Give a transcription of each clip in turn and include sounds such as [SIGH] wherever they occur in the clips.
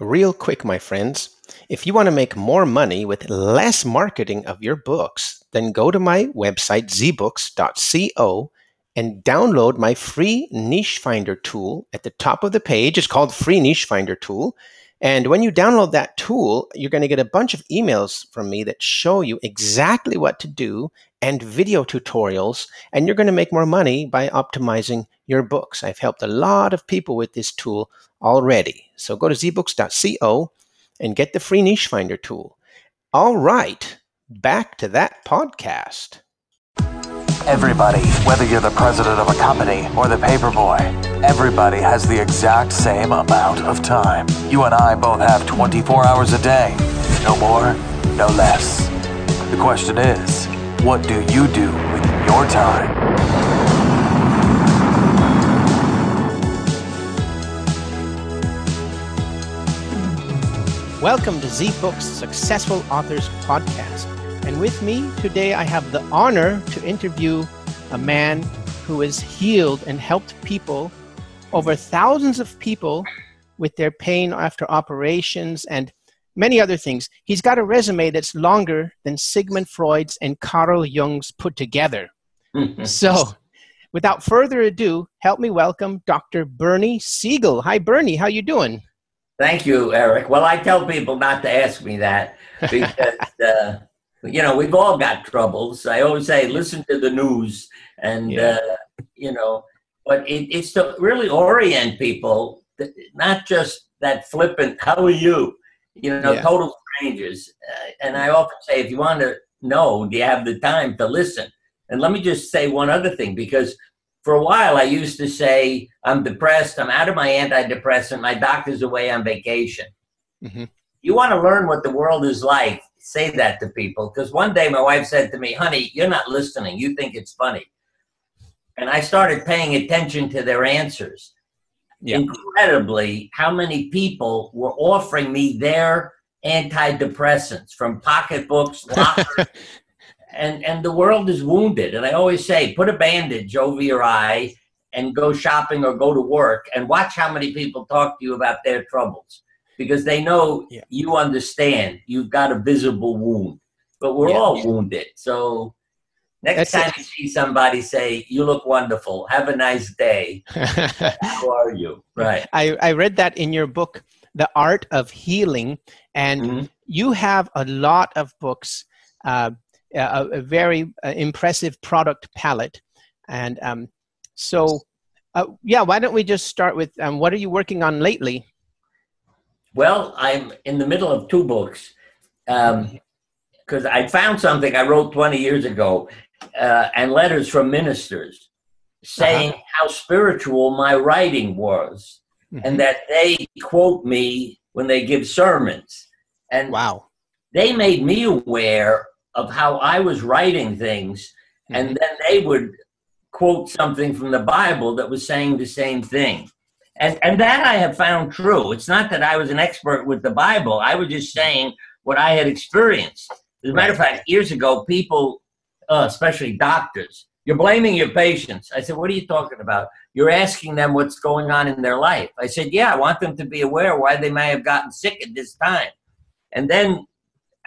Real quick, my friends, if you want to make more money with less marketing of your books, then go to my website, zbooks.co, and download my free niche finder tool at the top of the page. It's called Free Niche Finder Tool. And when you download that tool, you're going to get a bunch of emails from me that show you exactly what to do and video tutorials. And you're going to make more money by optimizing your books. I've helped a lot of people with this tool already. So go to zbooks.co and get the free niche finder tool. All right, back to that podcast. Everybody, whether you're the president of a company or the paperboy, everybody has the exact same amount of time. You and I both have 24 hours a day. No more, no less. The question is, what do you do with your time? Welcome to Z Books Successful Authors Podcast. And with me today, I have the honor to interview a man who has healed and helped people, over thousands of people, with their pain after operations and many other things. He's got a resume that's longer than Sigmund Freud's and Carl Jung's put together. [LAUGHS] so, without further ado, help me welcome Dr. Bernie Siegel. Hi, Bernie. How you doing? Thank you, Eric. Well, I tell people not to ask me that [LAUGHS] because, uh, you know, we've all got troubles. I always say, listen to the news and, yeah. uh, you know, but it, it's to really orient people, not just that flippant, how are you? You know, yeah. total strangers. Uh, and I often say, if you want to know, do you have the time to listen? And let me just say one other thing because for a while I used to say, I'm depressed, I'm out of my antidepressant, my doctor's away on vacation. Mm-hmm. You want to learn what the world is like, say that to people. Because one day my wife said to me, honey, you're not listening, you think it's funny. And I started paying attention to their answers. Yeah. Incredibly, how many people were offering me their antidepressants from pocketbooks, [LAUGHS] lockers, and and the world is wounded. And I always say, put a bandage over your eye and go shopping or go to work and watch how many people talk to you about their troubles because they know yeah. you understand. You've got a visible wound, but we're yeah. all wounded. So next That's time it. you see somebody say, "You look wonderful. Have a nice day." [LAUGHS] how are you? Right. I I read that in your book. The Art of Healing, and mm-hmm. you have a lot of books uh, a, a very uh, impressive product palette. And um, so, uh, yeah, why don't we just start with um, what are you working on lately? Well, I'm in the middle of two books because um, I found something I wrote 20 years ago uh, and letters from ministers saying uh-huh. how spiritual my writing was mm-hmm. and that they quote me when they give sermons. And wow. They made me aware of how I was writing things, and mm-hmm. then they would quote something from the Bible that was saying the same thing. And, and that I have found true. It's not that I was an expert with the Bible. I was just saying what I had experienced. As a matter of fact, years ago, people, uh, especially doctors, you're blaming your patients. I said, What are you talking about? You're asking them what's going on in their life. I said, Yeah, I want them to be aware why they may have gotten sick at this time. And then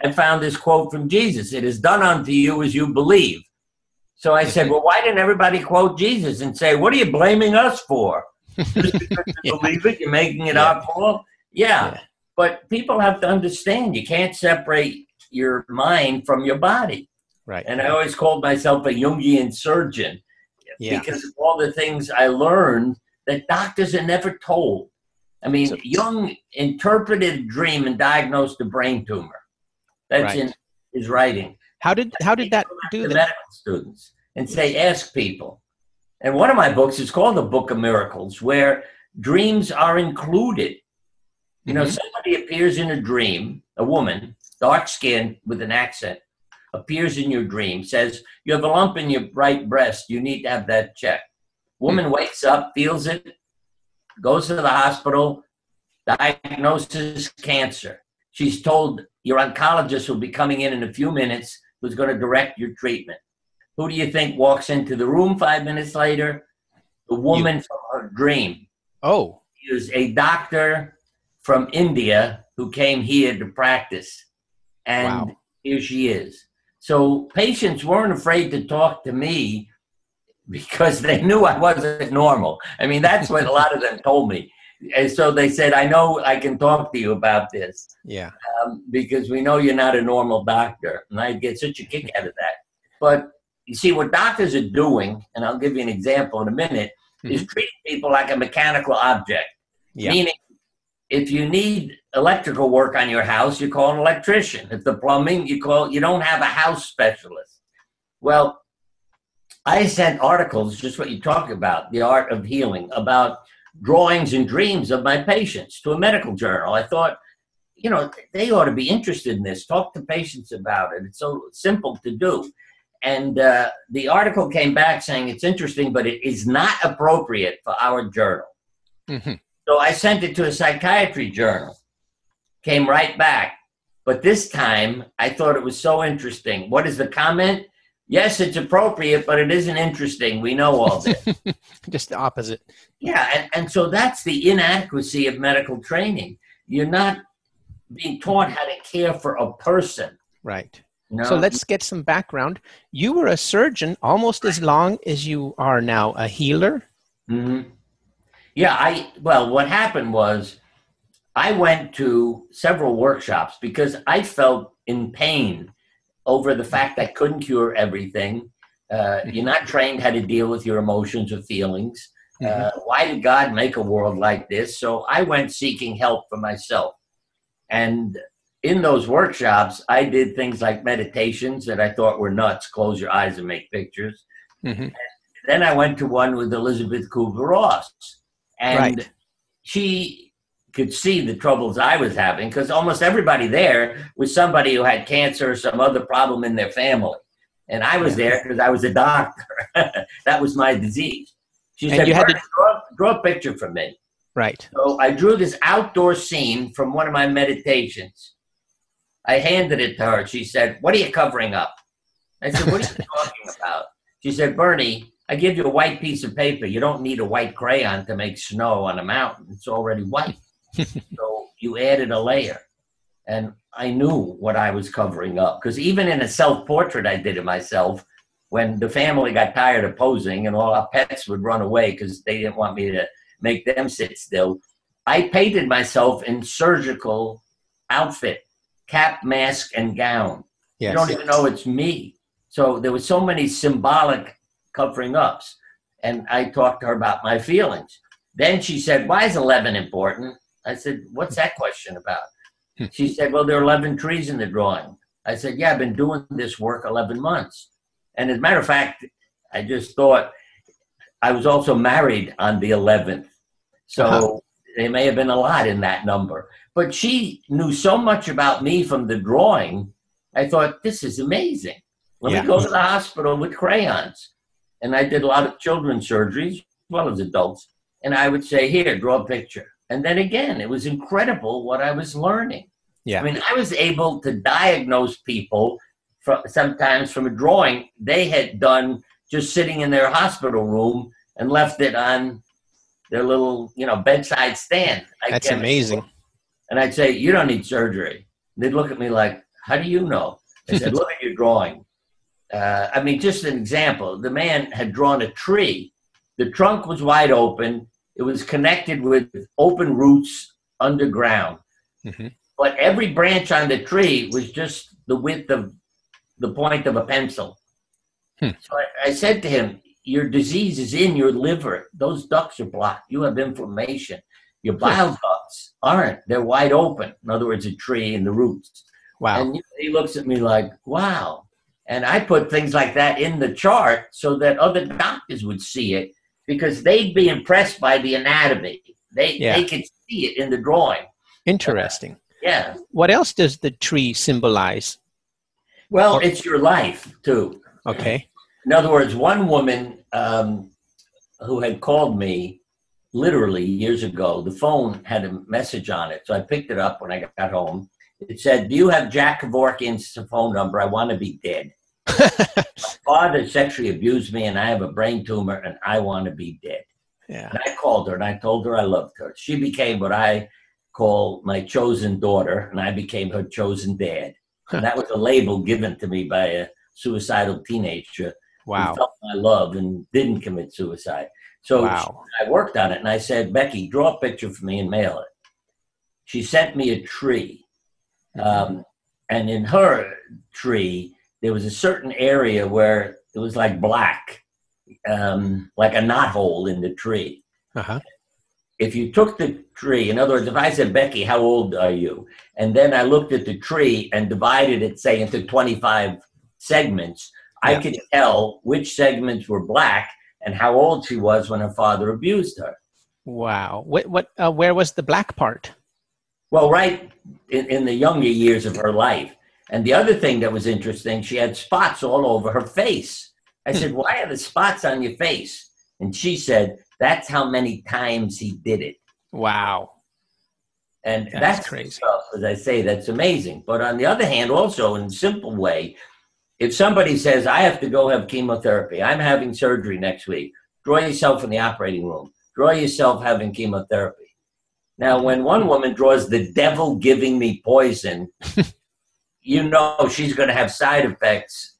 I found this quote from Jesus It is done unto you as you believe. So I said, Well, why didn't everybody quote Jesus and say, What are you blaming us for? [LAUGHS] Just because you yeah. believe it, you're making it yeah. our fault? Yeah. yeah. But people have to understand you can't separate your mind from your body. Right. And I always called myself a Jungian surgeon because of all the things I learned that doctors are never told. I mean, so, Jung interpreted a dream and diagnosed a brain tumor. That's right. in his writing. How did how did that do that? Medical students and say, ask people. And one of my books is called The Book of Miracles, where dreams are included. You know, mm-hmm. somebody appears in a dream, a woman, dark skinned with an accent, appears in your dream, says, You have a lump in your right breast, you need to have that checked. Woman mm-hmm. wakes up, feels it, goes to the hospital, diagnosis cancer. She's told your oncologist will be coming in in a few minutes who's going to direct your treatment. Who do you think walks into the room five minutes later? The woman you. from her dream. Oh. She is a doctor from India who came here to practice. And Wow. here she is. So patients weren't afraid to talk to me [LAUGHS] because they knew I wasn't normal. I mean, that's what a lot of them told me. And so they said, I know I can talk to you about this Yeah. um, because we know you're not a normal doctor. And I get such a kick out of that. But you see, what doctors are doing, and I'll give you an example in a minute, is treating people like a mechanical object. Yeah. Meaning, if you need electrical work on your house, you call an electrician. If the plumbing, you call. You don't have a house specialist. Well, I sent articles, just what you talked about, the art of healing, about drawings and dreams of my patients to a medical journal. I thought, you know, they ought to be interested in this. Talk to patients about it. It's so simple to do. And uh, the article came back saying it's interesting, but it is not appropriate for our journal. Mhm. So I sent it to a psychiatry journal. Came right back. But this time I thought it was so interesting. What is the comment? Yes, it's appropriate, but it isn't interesting. We know all this. [LAUGHS] Just the opposite. yeah, and, and so that's the inadequacy of medical training. You're not being taught how to care for a person. Right. You know? So let's get some background. You were a surgeon almost as long as you are now a healer. Mhm. Yeah, I well, what happened was I went to several workshops because I felt in pain over the fact I couldn't cure everything. Uh, you're not trained how to deal with your emotions or feelings. Uh, why did God make a world like this? So I went seeking help for myself. And in those workshops, I did things like meditations that I thought were nuts close your eyes and make pictures. Mhm. Then I went to one with Elisabeth Kubler Ross. And Right. she could see the troubles I was having because almost everybody there was somebody who had cancer or some other problem in their family. And I was there because I was a doctor. [LAUGHS] that was my disease. She And said, you had to- draw, draw a picture for me. Right. So I drew this outdoor scene from one of my meditations. I handed it to her. She said, What are you covering up? I said, What are you [LAUGHS] talking about? She said, Bernie, I give you a white piece of paper. You don't need a white crayon to make snow on a mountain. It's already white. So you added a layer. And I knew what I was covering up. Because even in a self portrait I did of myself, when the family got tired of posing and all our pets would run away because they didn't want me to make them sit still, I painted myself in surgical outfit, cap, mask, and gown. Yes. You don't even know it's me. So there was so many symbolic covering ups. And I talked to her about my feelings. Then she said, Why is 11 important? I said, What's that question about? She said, Well, there are 11 trees in the drawing. I said, Yeah, I've been doing this work 11 months. And as a matter of fact, I just thought I was also married on the 11th. So Uh-huh. there may have been a lot in that number. But she knew so much about me from the drawing. I thought, this is amazing. Let Yeah. me go to the hospital with crayons. And I did a lot of children's surgeries, as well as adults. And I would say, here, draw a picture. And then again, it was incredible what I was learning. Yeah. I mean, I was able to diagnose people from, sometimes from a drawing they had done just sitting in their hospital room and left it on their little, you know, bedside stand. I That's amazing. And I'd say, you don't need surgery. They'd look at me like, how do you know? I said, [LAUGHS] look at your drawing. Uh, I mean, just an example. The man had drawn a tree. The trunk was wide open. It was connected with open roots underground. Mhm. But every branch on the tree was just the width of the point of a pencil. Hmm. So I, I said to him, Your disease is in your liver. Those ducts are blocked. You have inflammation. Your bile ducts aren't. They're wide open. In other words, a tree and the roots. Wow. And he looks at me like, wow. And I put things like that in the chart so that other doctors would see it because they'd be impressed by the anatomy. They, Yeah. they could see it in the drawing. Interesting. Yeah. What else does the tree symbolize? Well, Or- it's your life, too. Okay. In other words, one woman um, who had called me literally years ago, the phone had a message on it. So I picked it up when I got home. It said, Do you have Jack Kevorkian's phone number? I want to be dead. [LAUGHS] Father sexually abused me and I have a brain tumor and I want to be dead. yeah. And I called her and I told her I loved her. She became what I call My Chosen Daughter, and I became her chosen dad. And that was a label given to me by a suicidal teenager Wow. who felt my love and didn't commit suicide. So Wow. I worked on it and I said, Becky, draw a picture for me and mail it. She sent me a tree. Um, and in her tree, there was a certain area where it was like black, um, like a knothole in the tree. Uh-huh. If you took the tree, in other words, if I said, Becky, how old are you? And then I looked at the tree and divided it, say, into 25 segments, I could tell which segments were black and how old she was when her father abused her. Wow. What what uh, where was the black part? Well, right in, in the younger years of her life. And the other thing that was interesting, she had spots all over her face. I hmm. said, Why are the spots on your face? And she said, That's how many times he did it. Wow. And That's that's, crazy. stuff, as I say, that's amazing. But on the other hand, also in a simple way, if somebody says, I have to go have chemotherapy, I'm having surgery next week, draw yourself in the operating room, draw yourself having chemotherapy. Now, when one hmm. woman draws the devil giving me poison, [LAUGHS] you know she's going to have side effects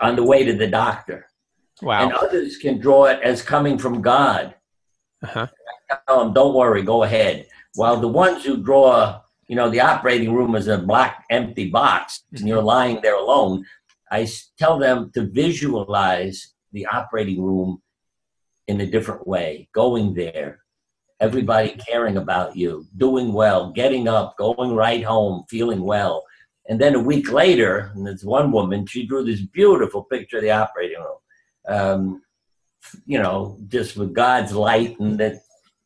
on the way to the doctor. Wow. And others can draw it as coming from God Uh-huh. tell them, don't worry, go ahead. While the ones who draw, you know, the operating room is a black empty box and you're lying there alone, I tell them to visualize the operating room in a different way, going there, everybody caring about you, doing well, getting up, going right home, feeling well. And then a week later, and there's one woman, she drew this beautiful picture of the operating room. Um, you know, just with God's light and the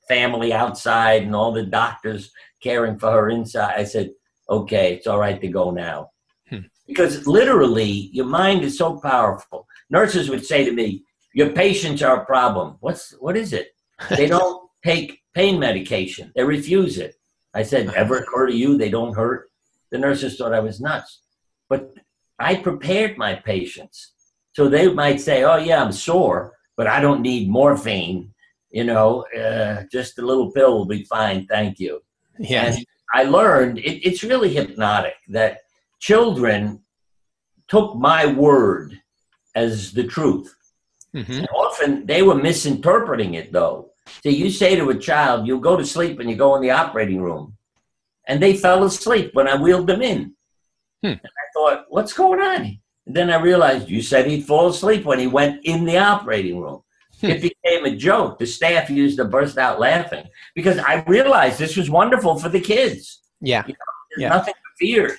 family outside and all the doctors caring for her inside. I said, okay, it's all right to go now. Hmm. Because literally, your mind is so powerful. Nurses would say to me, your patients are a problem. What's, what is it? [LAUGHS] They don't take pain medication. They refuse it. I said, ever occur to you they don't hurt? The nurses thought I was nuts. But I prepared my patients. So they might say, oh, yeah, I'm sore, but I don't need morphine. You know, uh, just a little pill will be fine. Thank you. Yeah. And I learned it, it's really hypnotic that children took my word as the truth. Mhm. Often they were misinterpreting it though. So you say to a child, you go to sleep and you go in the operating room. And they fell asleep when I wheeled them in. Hmm. And I thought, what's going on? And then I realized you said he'd fall asleep when he went in the operating room. Hmm. It became a joke. The staff used to burst out laughing because I realized this was wonderful for the kids. Yeah. There's Yeah. nothing to fear.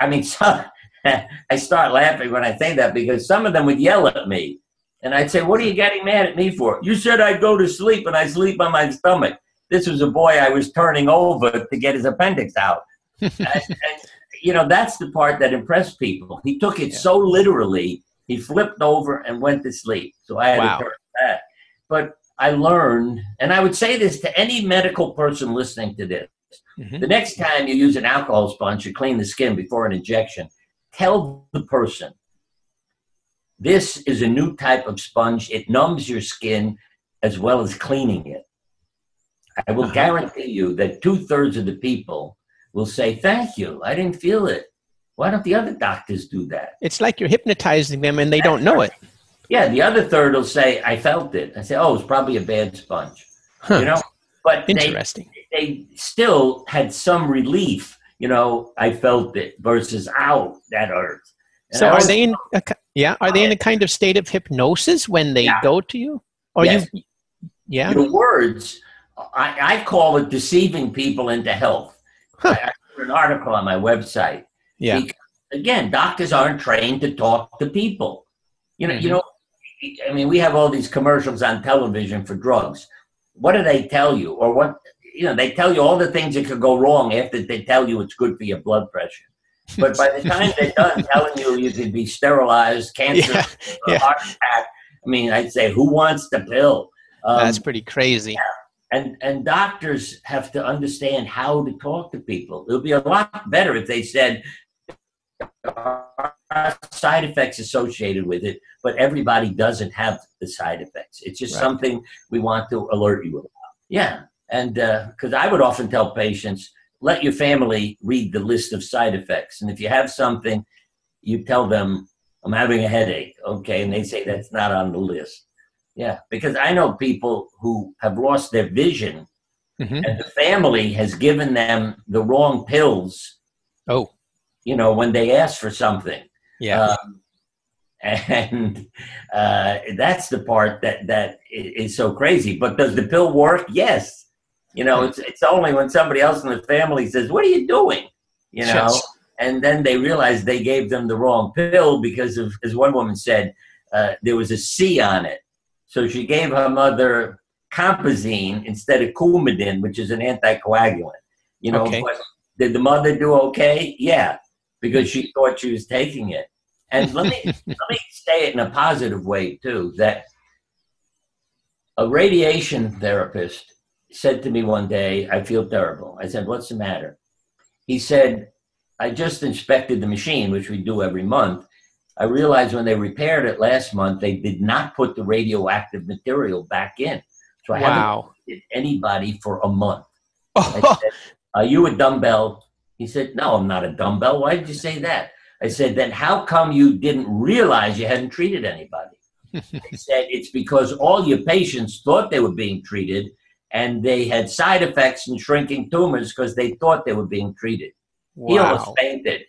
I mean, some, [LAUGHS] I start laughing when I say that because some of them would yell at me. And I'd say, What are you getting mad at me for? You said I'd go to sleep and I sleep on my stomach. This was a boy I was turning over to get his appendix out. [LAUGHS] and, and, you know, that's the part that impressed people. He took it Yeah. so literally, he flipped over and went to sleep. So I had Wow. to turn that. But I learned, and I would say this to any medical person listening to this Mhm. the next time you use an alcohol sponge to clean the skin before an injection, tell the person this is a new type of sponge. It numbs your skin as well as cleaning it. I will Uh-huh. guarantee you that two thirds of the people will say, Thank you. I didn't feel it. Why don't the other doctors do that? It's like you're hypnotizing them and they don't know it. Yeah, the other third will say, I felt it. I say, Oh, it's probably a bad sponge. Huh. You know? But they, Interesting. they still had some relief. You know, I felt it versus ow, that hurts. And So are they in a, yeah, are they in a kind of state of hypnosis when they Yeah. go to you? Or Yes. you Yeah. Your words, I, I call it deceiving people into health. Huh. I, I wrote an article on my website. Yeah. Because, again, doctors aren't trained to talk to people. You know, you Mhm. know. I mean, we have all these commercials on television for drugs. What do they tell you, or what? You know, they tell you all the things that could go wrong after they tell you it's good for your blood pressure. But by the time they're done [LAUGHS] telling you you could be sterilized, cancer, Yeah, yeah. heart attack, I mean, I'd say, who wants the pill? Um, That's pretty crazy. And and doctors have to understand how to talk to people. It would be a lot better if they said "There are side effects associated with it, but everybody doesn't have the side effects. It's just Right. something we want to alert you about. Yeah, And uh, because I would often tell patients, let your family read the list of side effects. And if you have something, you tell them, I'm having a headache. Okay. And they say that's not on the list. Yeah. Because I know people who have lost their vision Mhm. and the family has given them the wrong pills, Oh, you know, when they ask for something. yeah. Um, and uh, that's the part that that is so crazy. But does the pill work? Yes. You know, it's it's only when somebody else in the family says, "What are you doing?" You know, Yes. and then they realize they gave them the wrong pill because of, as one woman said, uh, there was a C on it. So she gave her mother compazine instead of Coumadin, which is an anticoagulant. You know, Okay. but did the mother do okay? Yeah, because she thought she was taking it. And let me [LAUGHS] let me say it in a positive way too. That a radiation therapist said to me one day, "I feel terrible." I said, "What's the matter?" He said, "I just inspected the machine, which we do every month. I realized when they repaired it last month, they did not put the radioactive material back in. So I haven't wow. hit anybody for a month." [LAUGHS] I Oh, said, Are you a dumbbell? He said, No, I'm not a dumbbell. Why did you say that? I said, Then how come you didn't realize you hadn't treated anybody? he [LAUGHS] said, It's because all your patients thought they were being treated and they had side effects and shrinking tumors because they thought they were being treated. He almost fainted.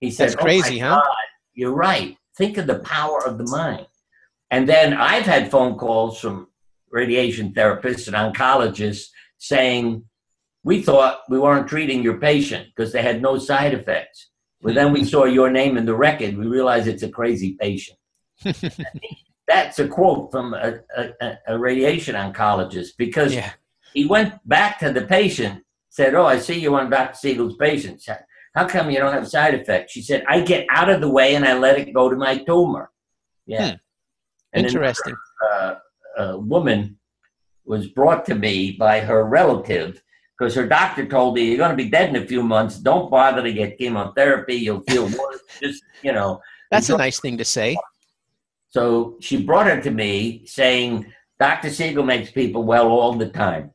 He said, That's "Oh crazy, huh? God, You're right. Think of the power of the mind. And then I've had phone calls from radiation therapists and oncologists saying, We thought we weren't treating your patient because they had no side effects. But then we saw your name in the record. We realized it's a crazy patient. [LAUGHS] That's a quote from a, a, a- radiation oncologist because yeah. he went back to the patient, said, Oh, I see you of Dr. Siegel's patients. How come you don't have side effects? She said, I get out of the way and I let it go to my tumor. Yeah. Hmm. Interesting. uh, a woman was brought to me by her relative because her doctor told her, You're going to be dead in a few months. Don't bother to get chemotherapy. You'll feel [LAUGHS] worse. Just, you know. That's a nice thing to say. so she brought her to me saying, Dr. Siegel makes people well all the time.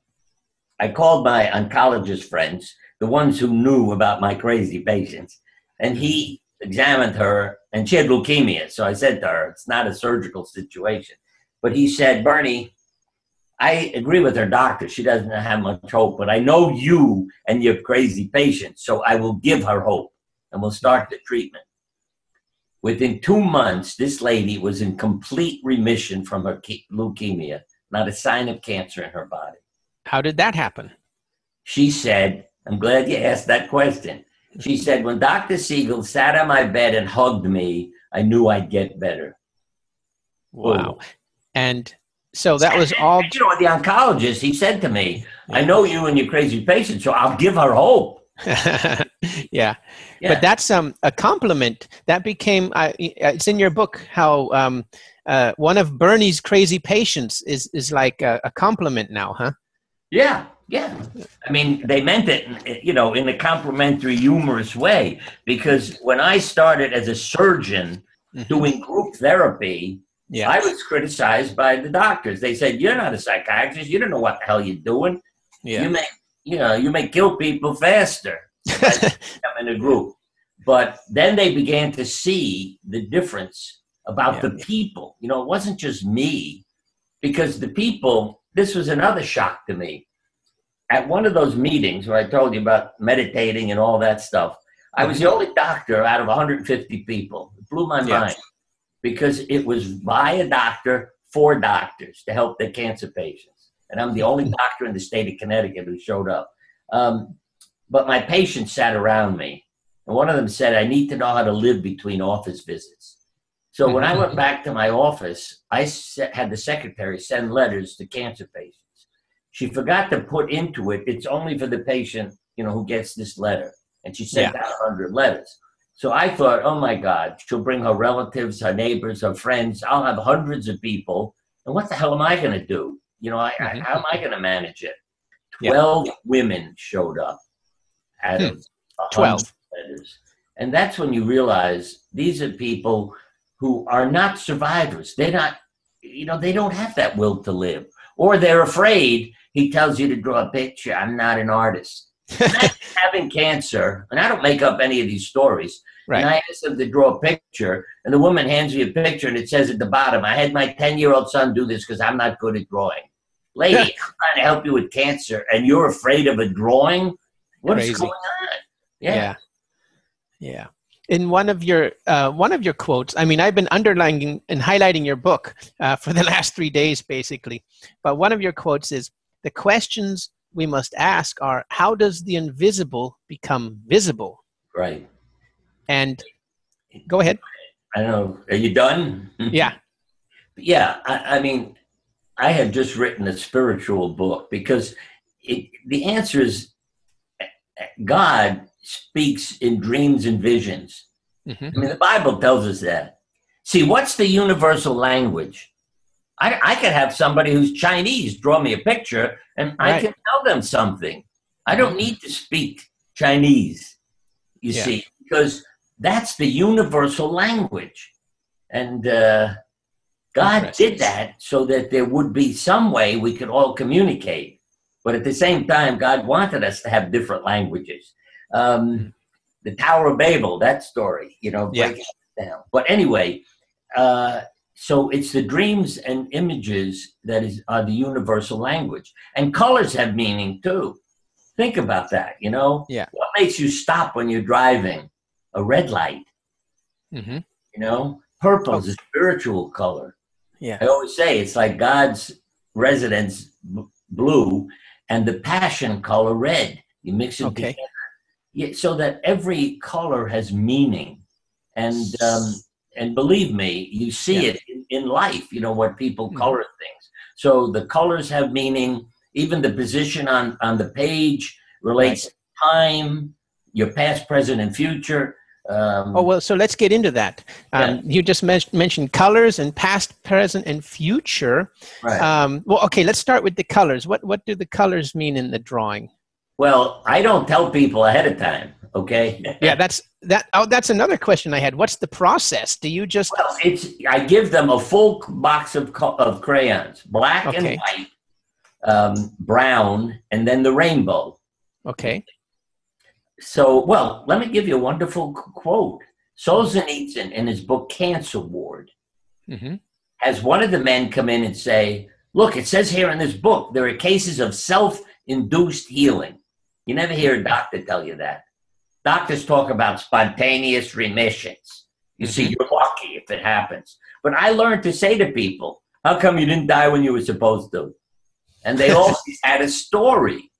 I called my oncologist friends, the ones who knew about my crazy patients, and he examined her, and she had leukemia. So I said to her, It's not a surgical situation. But he said, Bernie, I agree with her doctor. She doesn't have much hope, but I know you and your crazy patients, so I will give her hope and we'll start the treatment. Within two months, this lady was in complete remission from her leukemia, not a sign of cancer in her body. How did that happen? She said, I'm glad you asked that question. She said, When Dr. Siegel sat on my bed and hugged me, I knew I'd get better. Wow. And so that was all. You know, the oncologist, he said to me, I know you and your crazy patient, so I'll give her hope. [LAUGHS] yeah. Yeah. But that's um, a compliment. That became, uh, it's in your book how um, uh, one of Bernie's crazy patients is, is like a, a compliment now, huh? Yeah, yeah. I mean, they meant it, you know, in a complimentary, humorous way. Because when I started as a surgeon Mhm. doing group therapy, Yeah. I was criticized by the doctors. They said, "You're not a psychiatrist. You don't know what the hell you're doing. You Yeah. may, you know, you may kill people faster." [LAUGHS] In a group. But then they began to see the difference about Yeah. the people. You know, it wasn't just me, because the people, this was another shock to me. At one of those meetings where I told you about meditating and all that stuff, I was the only doctor out of 150 people. It blew my Yeah. mind because it was by a doctor for doctors to help their cancer patients. And I'm the only doctor in the state of Connecticut who showed up. Um, but my patients sat around me, and one of them said, I need to know how to live between office visits. So when I went back to my office, I had the secretary send letters to cancer patients. She forgot to put into it, it's only for the patient, you know, who gets this letter. And she sent out 100 letters. So I thought, oh my God, she'll bring her relatives, her neighbors, her friends. I'll have hundreds of people. And what the hell am I going to do? You know, I, I, Mhm. how am I going to manage it? Yeah. 12 women showed up out Hmm. of 100 12. letters. And that's when you realize these are people who are not survivors. They're not, you know, they don't have that will to live. Or they're afraid he tells you to draw a picture. I'm not an artist. [LAUGHS] having cancer, and I don't make up any of these stories. Right. And I asked them to draw a picture, and the woman hands me a picture, and it says at the bottom, I had my 10 year old son do this because I'm not good at drawing. Lady, I'm trying to help you with cancer, and you're afraid of a drawing? What Crazy. is going on? Yeah. yeah. Yeah. In one of your uh, one of your quotes, I mean, I've been underlining and highlighting your book uh, for the [LAUGHS] last three days, basically. But one of your quotes is, "The questions we must ask are, how does the invisible become visible?" Right. And go ahead. I don't know. Are you done? [LAUGHS] Yeah. yeah. I, I, mean, I have just written a spiritual book because it, the answer is God speaks in dreams and visions. Mm-hmm. I mean, the Bible tells us that. See, what's the universal language? I, I could have somebody who's Chinese draw me a picture and right. I can tell them something. I don't mm-hmm. need to speak Chinese, you yeah. see, because that's the universal language. And uh, God did that so that there would be some way we could all communicate. But at the same time, God wanted us to have different languages. Um, the Tower of Babel, that story, you know, yeah. break it down. But anyway, uh, so it's the dreams and images that is are the universal language, and colors have meaning too. Think about that. You know, yeah. What makes you stop when you're driving? A red light. Mm-hmm. You know, purple oh. is a spiritual color. Yeah. I always say it's like God's residence b- blue and the passion color red. You mix it okay. together yeah, so that every color has meaning, and um, and believe me, you see yeah. it in, in, life. You know what people mm-hmm. color things. So the colors have meaning. Even the position on on the page relates right. time, your past, present, and future. Um, oh well, so let's get into that. Um, yeah. You just men- mentioned colors and past, present, and future. Right. Um, well, okay, let's start with the colors. What what do the colors mean in the drawing? Well, I don't tell people ahead of time. Okay. yeah, that's that. Oh, that's another question I had. What's the process? Do you just? Well, it's. I give them a full box of of crayons, black okay. and white, um, brown, and then the rainbow. Okay. So, well, let me give you a wonderful quote. Solzhenitsyn, in his book Cancer Ward, mm-hmm. has one of the men come in and say, "Look, it says here in this book there are cases of self-induced healing." You never hear a doctor tell you that. Doctors talk about spontaneous remissions. You see, mm-hmm. you're lucky if it happens. But I learned to say to people, how come you didn't die when you were supposed to? And they [LAUGHS] all had a story.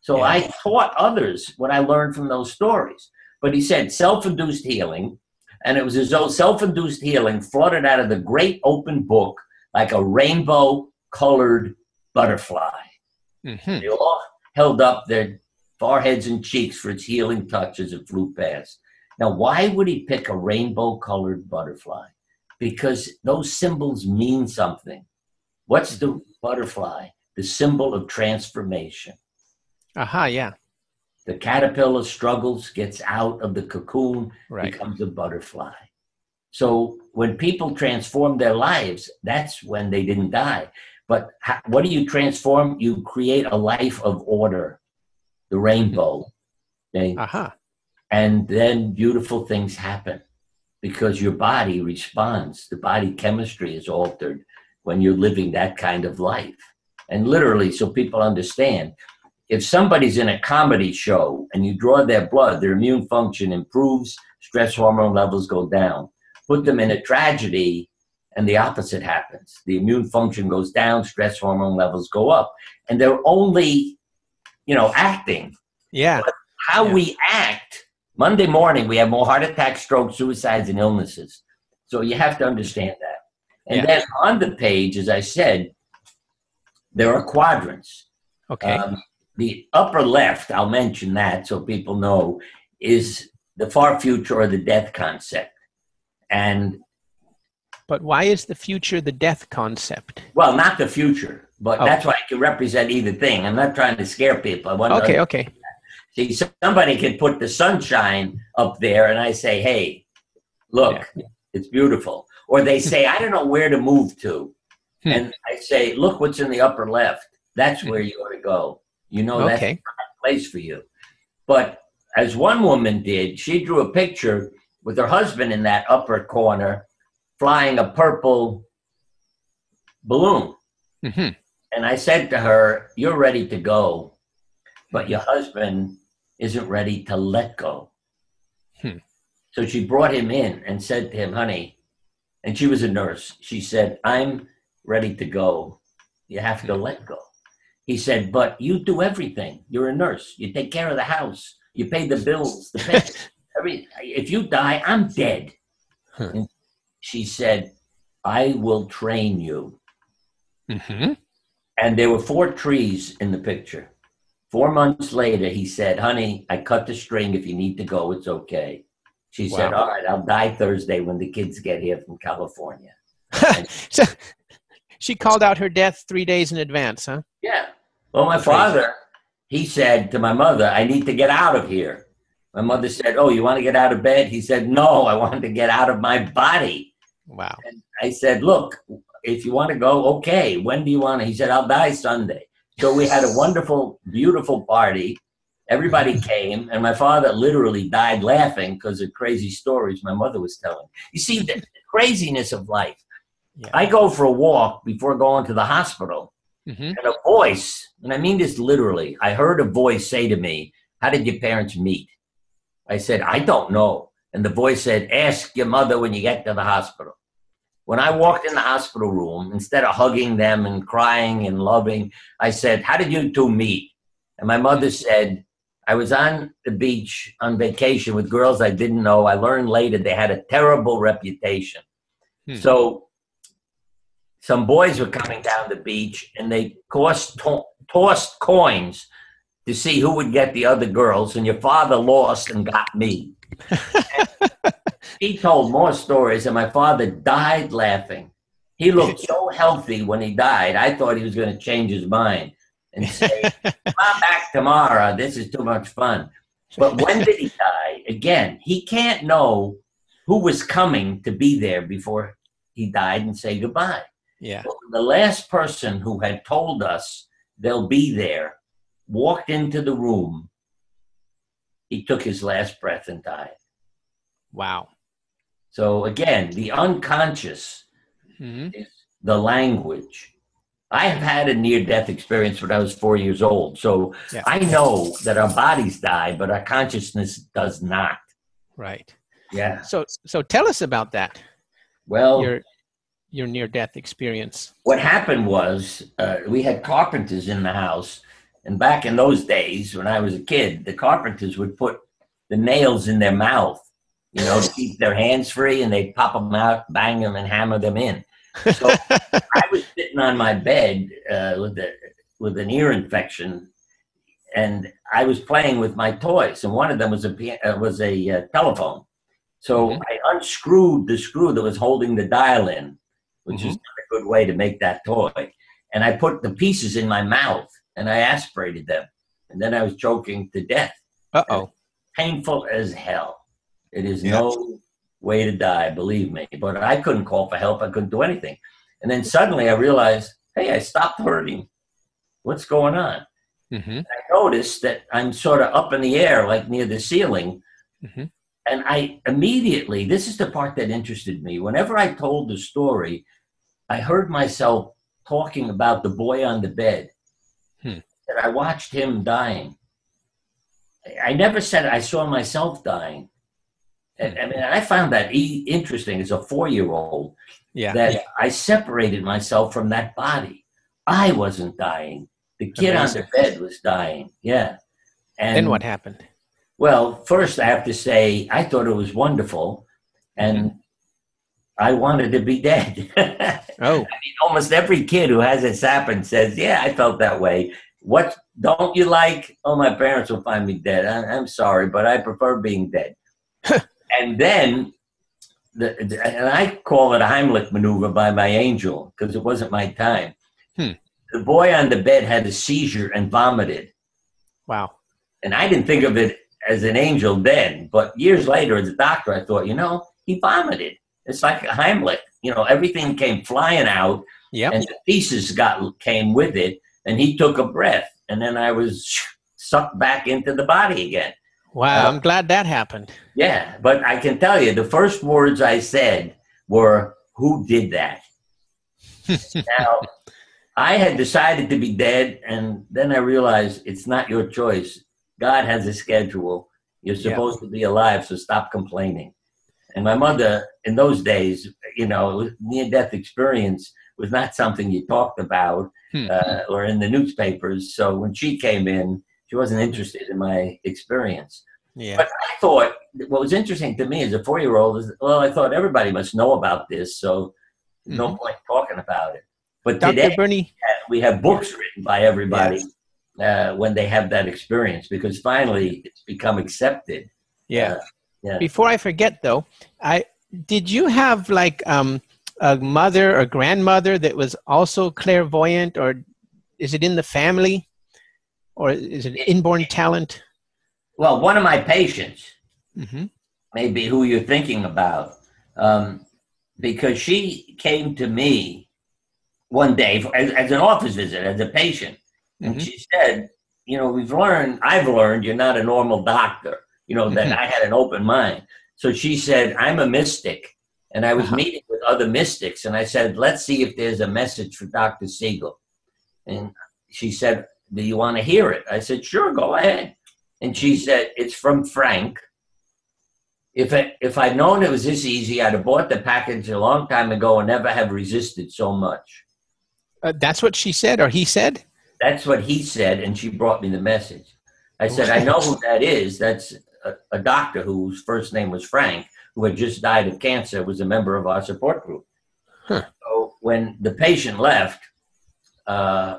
So yeah. I taught others what I learned from those stories. But he said self induced healing, and it was as though self induced healing flooded out of the great open book like a rainbow colored butterfly. Mm-hmm. They all held up their foreheads and cheeks for its healing touch as it flew past. Now, why would he pick a rainbow colored butterfly? Because those symbols mean something. What's the butterfly? The symbol of transformation. Aha, uh-huh, yeah. The caterpillar struggles, gets out of the cocoon, right. becomes a butterfly. So when people transform their lives, that's when they didn't die. But how, what do you transform? You create a life of order the rainbow. Okay? Uh-huh. And then beautiful things happen because your body responds. The body chemistry is altered when you're living that kind of life. And literally, so people understand, if somebody's in a comedy show and you draw their blood, their immune function improves, stress hormone levels go down. Put them in a tragedy, and the opposite happens. The immune function goes down, stress hormone levels go up. And they're only you know, acting. Yeah. But how yeah. we act. Monday morning, we have more heart attacks, strokes, suicides, and illnesses. So you have to understand that. And yeah. then on the page, as I said, there are quadrants. Okay. Um, the upper left, I'll mention that so people know, is the far future or the death concept. And but why is the future the death concept? Well, not the future. But oh. that's why I can represent either thing. I'm not trying to scare people. I want okay, to, okay. See, somebody can put the sunshine up there, and I say, "Hey, look, yeah. it's beautiful." Or they say, "I don't know where to move to," hmm. and I say, "Look what's in the upper left." that's where you ought to go. You know, that's Okay. the right place for you. But as one woman did, she drew a picture with her husband in that upper corner flying a purple balloon. hmm And I said to her, You're ready to go, but your husband isn't ready to let go. Hmm. So she brought him in and said to him, Honey, and she was a nurse. She said, I'm ready to go. You have to let go. He said, But you do everything. You're a nurse. You take care of the house. You pay the bills. The [LAUGHS] pay- every, if you die, I'm dead. And she said, I will train you. hmm And there were four trees in the picture. Four months later, he said, Honey, I cut the string. If you need to go, it's okay. She said, All right, I'll die Thursday when the kids get here from California. [LAUGHS] so she called out her death three days in advance, huh? Yeah. Well, my father, he said to my mother, I need to get out of here. My mother said, Oh, you want to get out of bed? He said, No, I want to get out of my body. Wow. And I said, Look, if you want to go, okay. When do you want to? He said, I'll die Sunday. So we had a [LAUGHS] wonderful, beautiful party. Everybody [LAUGHS] came, and my father literally died laughing because of crazy stories my mother was telling. You see, the craziness of life. Yeah. I go for a walk before going to the hospital, hmm and a voice, and I mean this literally, I heard a voice say to me, How did your parents meet? I said, I don't know. And the voice said, Ask your mother when you get to the hospital. When I walked in the hospital room, instead of hugging them and crying and loving, I said, How did you two meet? And my mother said, I was on the beach on vacation with girls I didn't know. I learned later they had a terrible reputation. Hmm. So some boys were coming down the beach and they tossed, to- tossed coins to see who would get the other girls. And your father lost and got me. [LAUGHS] he told more stories, and my father died laughing. He looked [LAUGHS] so healthy when he died. I thought he was going to change his mind and say, [LAUGHS] "Come back tomorrow. This is too much fun." But when did he die? Again, he can't know who was coming to be there before he died and say goodbye. Yeah. The last person who had told us they'll be there walked into the room. He took his last breath and died. Wow. So again, the unconscious hmm is the language. I have had a near death experience when I was four years old. So Yeah. I know that our bodies die, but our consciousness does not. Right. Yeah. So so tell us about that. Well, Your your near death experience. what happened was uh, we had carpenters in the house. And back in those days, when I was a kid, the carpenters would put the nails in their mouth, you know, to keep their hands free, and they'd pop them out, bang them, and hammer them in. So [LAUGHS] I was sitting on my bed uh, with a, with an ear infection, and I was playing with my toys, and one of them was a uh, was a uh, telephone. So Mhm. I unscrewed the screw that was holding the dial in, which is not a good way to make that toy. And I put the pieces in my mouth, and I aspirated them, and then I was choking to death Uh oh. painful as hell. It is Yeah. no way to die, believe me. But I couldn't call for help. I couldn't do anything. And then suddenly I realized, hey, I stopped hurting. What's going on? hmm I noticed that I'm sort of up in the air, like near the ceiling. Mhm. And I immediately, this is the part that interested me. Whenever I told the story, I heard myself talking about the boy on the bed. Hmm. And I watched him dying. I- I never said I saw myself dying. And, I mean, I found that e- interesting as a four year old Yeah. that I separated myself from that body. I wasn't dying. The kid Amazing. on the bed was dying. Yeah. And then what happened? Well, first I have to say I thought it was wonderful, and mm-hmm. I wanted to be dead. [LAUGHS] Oh. I mean, Almost every kid who has this happen says, "Yeah, I felt that way." What don't you like? Oh, my parents will find me dead. I, I'm sorry, but I prefer being dead. [LAUGHS] and then, the, and I call it a Heimlich maneuver by my angel because it wasn't my time. Hmm. The boy on the bed had a seizure and vomited. Wow. And I didn't think of it as an angel then, but years later as a doctor, I thought, you know, he vomited. It's like a Heimlich. You know, everything came flying out Yep. and the pieces got came with it. and he took a breath, and then I was sucked back into the body again. Wow, uh, I'm glad that happened. Yeah, but I can tell you, the first words I said were, "Who did that?" [LAUGHS] now, I had decided to be dead, and then I realized it's not your choice. God has a schedule. You're supposed yeah. to be alive, so stop complaining. And my mother, in those days, you know, near death experience was not something you talked about hmm. uh, or in the newspapers. So when she came in, she wasn't interested in my experience. Yeah. But I thought what was interesting to me as a four year old is, well, I thought everybody must know about this, so mm-hmm. no point talking about it. But Dr. today, Bernie, we have books written by everybody yes. uh, when they have that experience because finally it's become accepted. Yeah. Uh, yeah. Before I forget, though, I did you have like um, a mother or grandmother that was also clairvoyant, or is it in the family, or is it inborn talent? Well, one of my patients, mm-hmm. maybe who you're thinking about, um, because she came to me one day as, as, an office visit, as a patient, and mm-hmm. she said, "You know, we've learned. I've learned you're not a normal doctor." you know, that mm-hmm. I had an open mind. So she said, I'm a mystic. And I was uh-huh. meeting with other mystics. And I said, let's see if there's a message for Dr. Siegel. And she said, do you want to hear it? I said, sure, go ahead. And she said, it's from Frank. If, I, if I'd known it was this easy, I'd have bought the package a long time ago and never have resisted so much. Uh, that's what she said, or he said? That's what he said, and she brought me the message. I said, I know who that is. That's a, a, doctor whose first name was Frank, who had just died of cancer, was a member of our support group. Huh. So when the patient left, uh,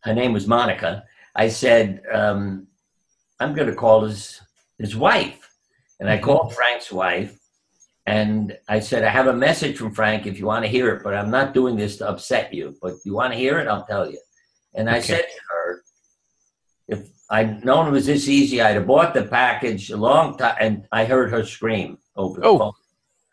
her name was Monica. I said, um, I'm going to call his his wife, and I mm-hmm. called Frank's wife, and I said, I have a message from Frank if you want to hear it, but I'm not doing this to upset you. But you want to hear it, I'll tell you. And I okay. said to her, if I'd known it was this easy. I'd have bought the package a long time, and I heard her scream over the oh. phone.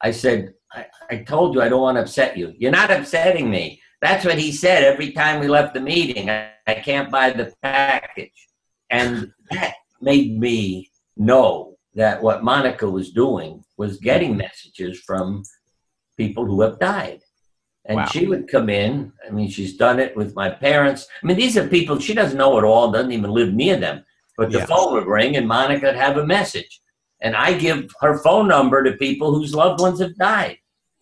I said, I, I told you I don't want to upset you. You're not upsetting me. That's what he said every time we left the meeting. I, I can't buy the package. And that made me know that what Monica was doing was getting messages from people who have died. And wow. she would come in. I mean, she's done it with my parents. I mean, these are people she doesn't know at all, doesn't even live near them. But the phone would ring and Monica would have a message. And I give her phone number to people whose loved ones have died.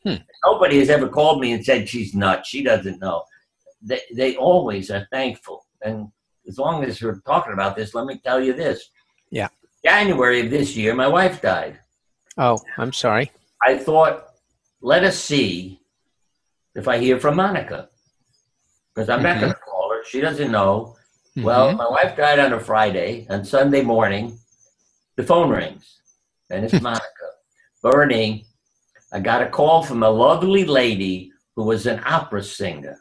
Hmm. Nobody has ever called me and said she's nuts. She doesn't know. They, they always are thankful. And as long as we're talking about this, let me tell you this. Yeah. January of this year, my wife died. Oh, I'm sorry. I thought, let us see if I hear from Monica. Because I'm mm-hmm. not going to call her. She doesn't know. Mm-hmm. Well, my wife died on a Friday. On Sunday morning, the phone rings, and it's [LAUGHS] Monica. Bernie, I got a call from a lovely lady who was an opera singer.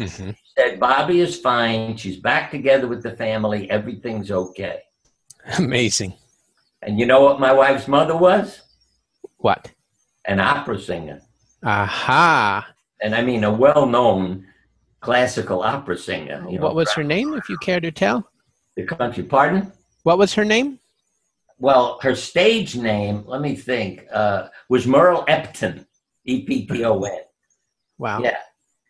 Mm-hmm. Said Bobby is fine. She's back together with the family. Everything's okay. Amazing. And you know what my wife's mother was? What? An opera singer. Aha and I mean a well-known classical opera singer. You know, what was her name, if you care to tell? The country, pardon? What was her name? Well, her stage name, let me think, uh, was Merle Epton, E P T O N. Wow. Yeah.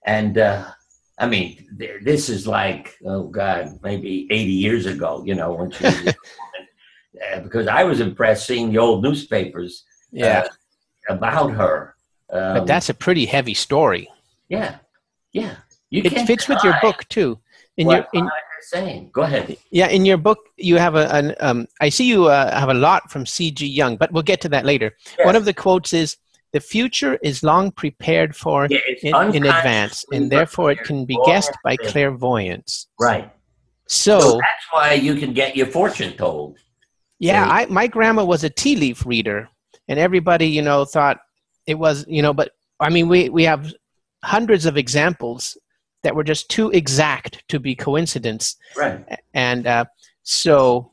And uh, I mean, this is like, oh God, maybe 80 years ago, you know, when she was [LAUGHS] uh, because I was impressed seeing the old newspapers yeah. Uh, about her. Um, but that's a pretty heavy story. Yeah, yeah. You it fits with your book too. In what your in, saying, go ahead. Yeah, in your book you have a an um. I see you uh, have a lot from C.G. Jung, but we'll get to that later. Yes. One of the quotes is. The future is long prepared for yeah, in, in, advance, and therefore it can be guessed by clairvoyance. Right. So, so, that's why you can get your fortune told. Yeah, so, I, my grandma was a tea leaf reader, and everybody, you know, thought it was you know but i mean we we have hundreds of examples that were just too exact to be coincidence right and uh, so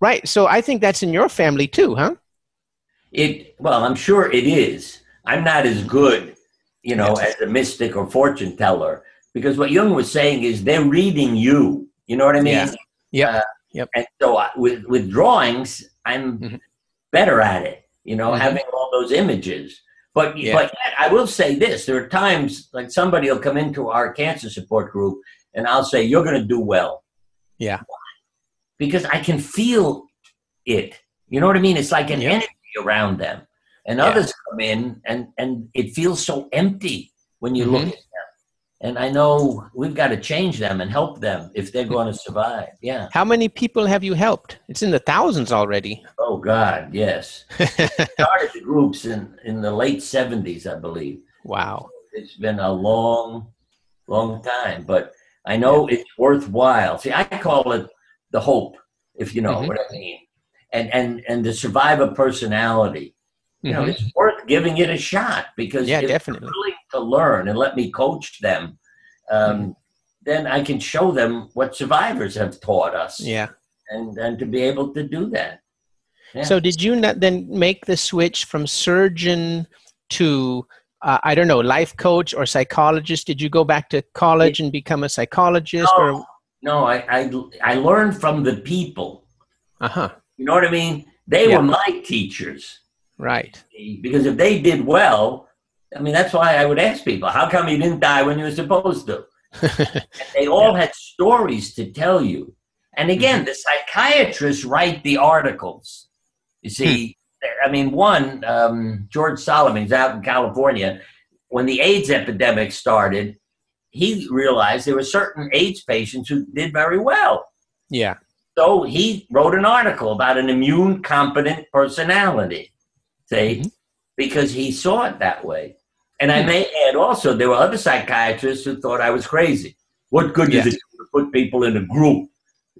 right so i think that's in your family too huh it well i'm sure it is i'm not as good you know yes. as a mystic or fortune teller because what Jung was saying is they're reading you. You know what I mean? Yeah. Yep. Uh, Yep. And so I, with with drawings, I'm Mhm. better at it. You know, Mhm. having all those images. But Yeah. but I will say this: there are times like somebody will come into our cancer support group, and I'll say, "You're going to do well." Yeah. Because I can feel it. You know what I mean? It's like an Yeah. energy around them. And Yeah. others come in, and and it feels so empty when you look Mhm. at them. And I know we've got to change them and help them if they're going to survive. Yeah. How many people have you helped? It's in the thousands already. Oh God, yes. [LAUGHS] Started the groups in in the late seventies, I believe. wow. It's been a long, long time, but I know it's worthwhile. See, I call it the hope, if you know Mhm. what I mean, and and and the survivor personality. You know, Mhm. it's worth giving it a shot because Yeah, if they're definitely. willing to learn and let me coach them, um, Mm-hmm. then I can show them what survivors have taught us, Yeah. and and to be able to do that. Yeah. So did you not then make the switch from surgeon to uh, I don't know life coach or psychologist? Did you go back to college and become a psychologist or No, no, I, I I learned from the people. uh huh You know what I mean? They Yeah. were my teachers right because if they did well, I mean that's why I would ask people, how come you didn't die when you were supposed to? [LAUGHS] They all had stories to tell you. And Mm-hmm. again, the psychiatrists write the articles. You see, Hmm. I mean, one um, George Solomon's out in California when the AIDS epidemic started. He realized there were certain AIDS patients who did very well. yeah So he wrote an article about an immune competent personality, see, Mhm. because he saw it that way. And I Hmm. may add also, there were other psychiatrists who thought I was crazy. What good Yeah. does it to put people in a group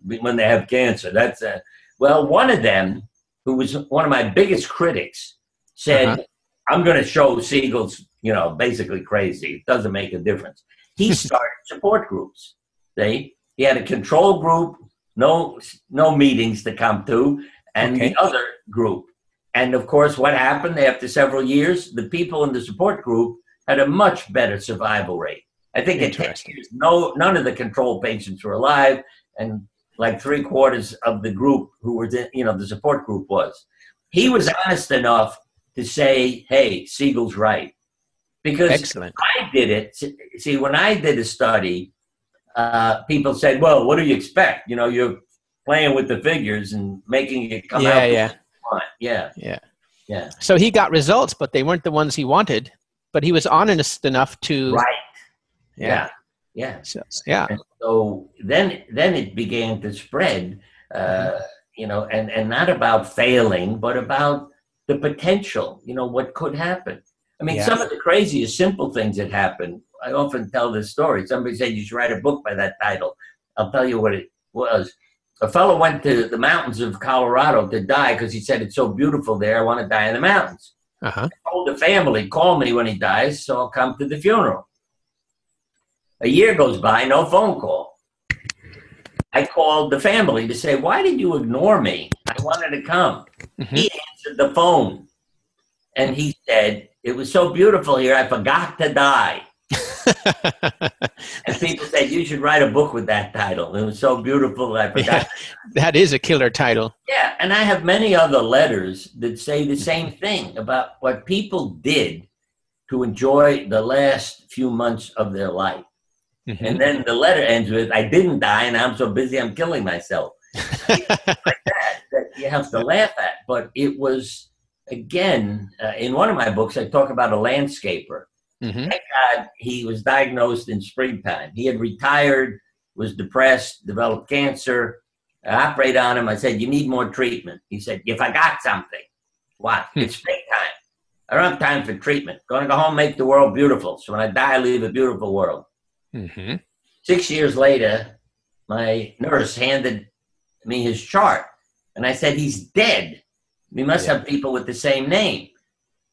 when they have cancer? That's a, well, one of them, who was one of my biggest critics, said, Uh-huh. I'm going to show Siegel's, you know, basically crazy. It doesn't make a difference. He [LAUGHS] started support groups. See, he had a control group, no no meetings to come to, and Okay. the other group. And of course, what happened after several years? The people in the support group had a much better survival rate. I think at 10 years, no none of the control patients were alive, and like three quarters of the group who were, in, you know, the support group was. He was honest enough to say, "Hey, Siegel's right," because excellent I did it. See, when I did a study, uh, people said, "Well, what do you expect? You know, you're playing with the figures and making it come yeah out." yeah fine." Yeah, yeah yeah, so he got results but they weren't the ones he wanted but he was honest enough to right. yeah Yeah, yeah. So, yeah And so then, then it began to spread. Uh, you know, and and not about failing, but about the potential. You know, what could happen. I mean, Yeah. some of the craziest simple things that happen. I often tell this story. Somebody said you should write a book by that title. I'll tell you what it was. A fellow went to the mountains of Colorado to die because he said it's so beautiful there. I want to die in the mountains. uh-huh Told the family, call me when he dies, so I'll come to the funeral. A year goes by, no phone call. I called the family to say, why did you ignore me? I wanted to come. Mhm. He answered the phone and he said, it was so beautiful here, I forgot to die. [LAUGHS] And people said, you should write a book with that title. It was so beautiful, I [LAUGHS] forgot. yeah, that is a killer title Yeah, and I have many other letters that say the same thing about what people did to enjoy the last few months of their life. Mhm. And then the letter ends with, I didn't die and I'm so busy I'm killing myself. [LAUGHS] that, that you have to laugh at. But it was, again, uh, in one of my books, I talk about a landscaper. Mhm. Thank God he was diagnosed in springtime. He had retired, was depressed, developed cancer. I operated on him. I said, You need more treatment. He said, If I got something, what? Hmm. It's springtime. I don't have time for treatment. Going to go home, make the world beautiful. So when I die, I leave a beautiful world. Mhm. Six years later, my nurse handed me his chart. And I said, He's dead. We must Yeah. have people with the same name.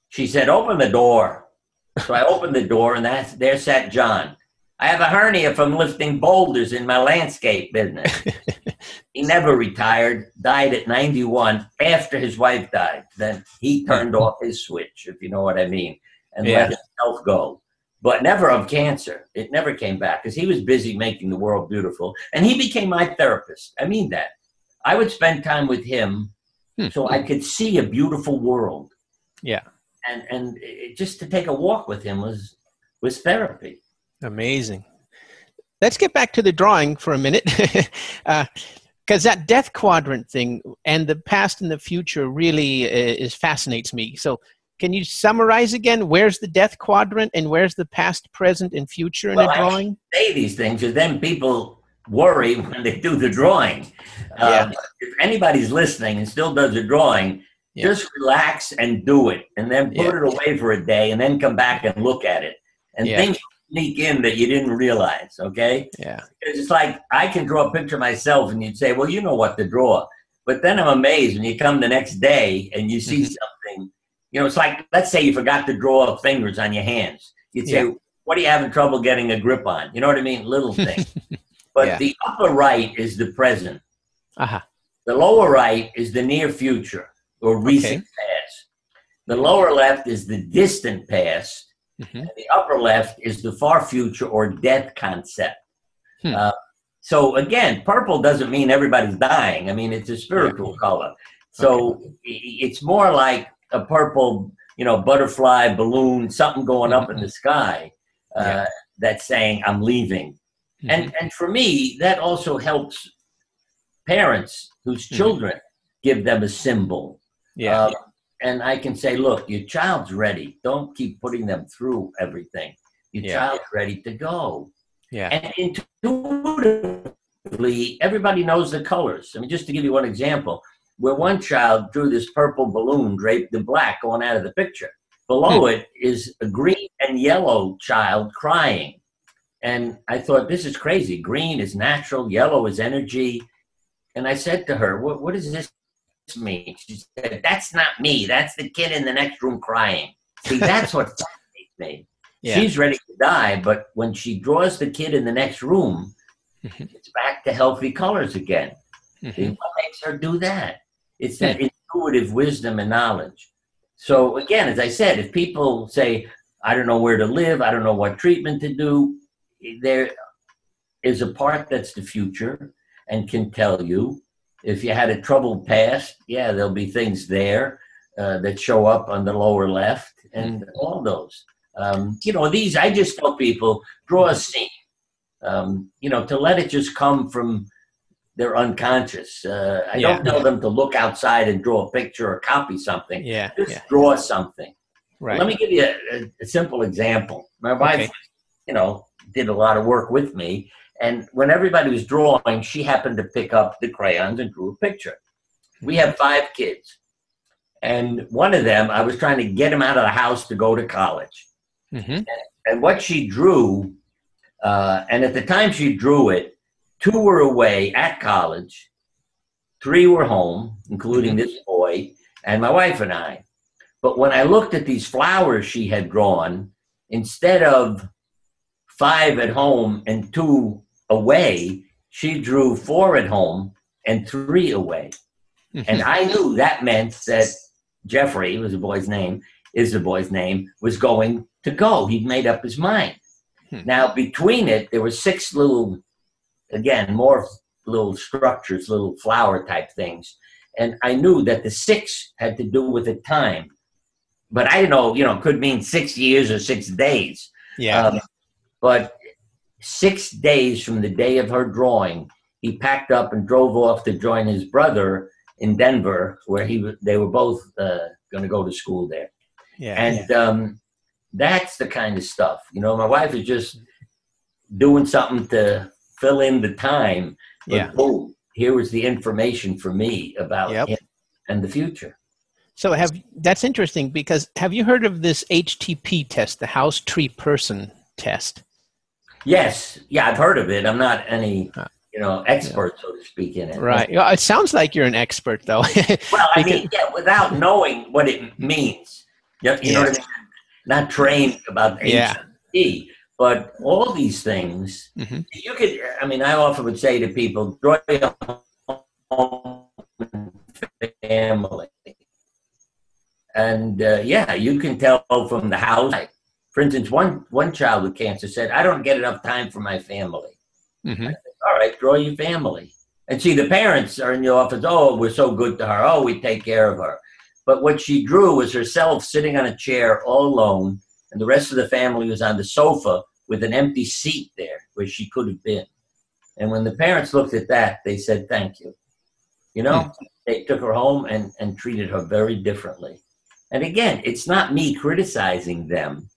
She said, Open the door. So I opened the door, and that's, there sat John. I have a hernia from lifting boulders in my landscape business. [LAUGHS] he never retired, died at 91 after his wife died. Then he turned hmm. off his switch, if you know what I mean, and Yeah. let himself go. but never of cancer. It never came back because he was busy making the world beautiful. And he became my therapist. I mean that. I would spend time with him Hmm. so I could see a beautiful world. Yeah. And and it, just to take a walk with him was was therapy. Amazing. Let's get back to the drawing for a minute. [LAUGHS] uh, Because that death quadrant thing and the past and the future really uh, is fascinates me. So, can you summarize again? Where's the death quadrant and where's the past, present, and future in Well, a I- drawing? Say these things, and then people worry when they do the drawing. Um, if anybody's listening and still does a drawing, Yeah. just relax and do it, and then put Yeah. it away for a day, and then come back and look at it, and Yeah. things sneak in that you didn't realize. Okay, Yeah. it's like I can draw a picture myself, and you'd say, "Well, you know what to draw," but then I'm amazed when you come the next day and you see Mhm. something. You know, it's like let's say you forgot to draw fingers on your hands. You'd say, Yeah. "What are you having trouble getting a grip on?" You know what I mean? Little things. [LAUGHS] But Yeah. the upper right is the present. Aha. The lower right is the near future or recent past. The lower left is the distant past. Mhm. And the upper left is the far future or death concept. Hmm. Uh, so again, purple doesn't mean everybody's dying. I mean, it's a spiritual color. So i- it's more like a purple, you know, butterfly balloon, something going up in the sky uh, Yeah. that's saying, I'm leaving. Mhm. And and for me, that also helps parents whose Mhm. children give them a symbol. yeah. Um, and I can say, look, your child's ready. Don't keep putting them through everything. Your Yeah. child's ready to go. yeah. And intuitively, everybody knows the colors. I mean, just to give you one example, where one child drew this purple balloon draped in black going out of the picture. Below it is a green and yellow child crying. And I thought, this is crazy. Green is natural, yellow is energy. And I said to her, what, what does this mean? She said, that's not me. That's the kid in the next room crying. See, that's what [LAUGHS] fascinates me. Yeah. She's ready to die, but when she draws the kid in the next room, Mhm. it's back to healthy colors again. See, Mhm. What makes her do that? It's that intuitive wisdom and knowledge. So again, as I said, if people say, I don't know where to live, I don't know what treatment to do, there is a part that's the future and can tell you. If you had a troubled past, yeah, there'll be things there uh, that show up on the lower left and all those. Um, you know, these, I just tell people, draw a scene. Um, you know, to let it just come from their unconscious. Uh, I Yeah. don't tell them to look outside and draw a picture or copy something. Yeah. Just Yeah. draw something. Right. Let me give you a, a, a simple example. My wife, Okay. you know, did a lot of work with me, and when everybody was drawing, she happened to pick up the crayons and drew a picture. We have five kids, and one of them, I was trying to get him out of the house to go to college. Mhm. And what she drew, uh, and at the time she drew it, two were away at college, three were home, including this boy and my wife and I. But when I looked at these flowers she had drawn, instead of five at home and two away, she drew four at home and three away. And I knew that meant that Jeffrey was the boy's name, is the boy's name, was going to go. He'd made up his mind. Hmm. Now, between it, there were six little, again, more little structures, little flower type things. And I knew that the six had to do with the time. But I didn't know, you know, it could mean six years or six days. yeah. Um, but six days from the day of her drawing, he packed up and drove off to join his brother in Denver, where he they were both uh, going to go to school there. yeah. And um, that's the kind of stuff. You know, my wife is just doing something to fill in the time. But Yeah. boom, here was the information for me about Yep. him and the future. So have that's interesting because have you heard of this HTP test, the House Tree Person test? Yes, yeah, I've heard of it. I'm not any, Uh, you know, expert, so to speak, in it. Right. Well, it sounds like you're an expert, though. [LAUGHS] Well, I mean, yeah, without knowing what it means. You, you know Yeah. what I mean? Not trained about Yeah. But all these things, Mhm. you could, I mean, I often would say to people, draw your own family. And uh, yeah, you can tell from the house, For instance, one one child with cancer said, "I don't get enough time for my family." hmm All right, draw your family. And see, the parents are in the office. Oh, we're so good to her. Oh, we take care of her. But what she drew was herself sitting on a chair all alone, and the rest of the family was on the sofa with an empty seat there where she could have been. And when the parents looked at that, they said, Thank you. You know, they took her home and, and treated her very differently. And again, it's not me criticizing them.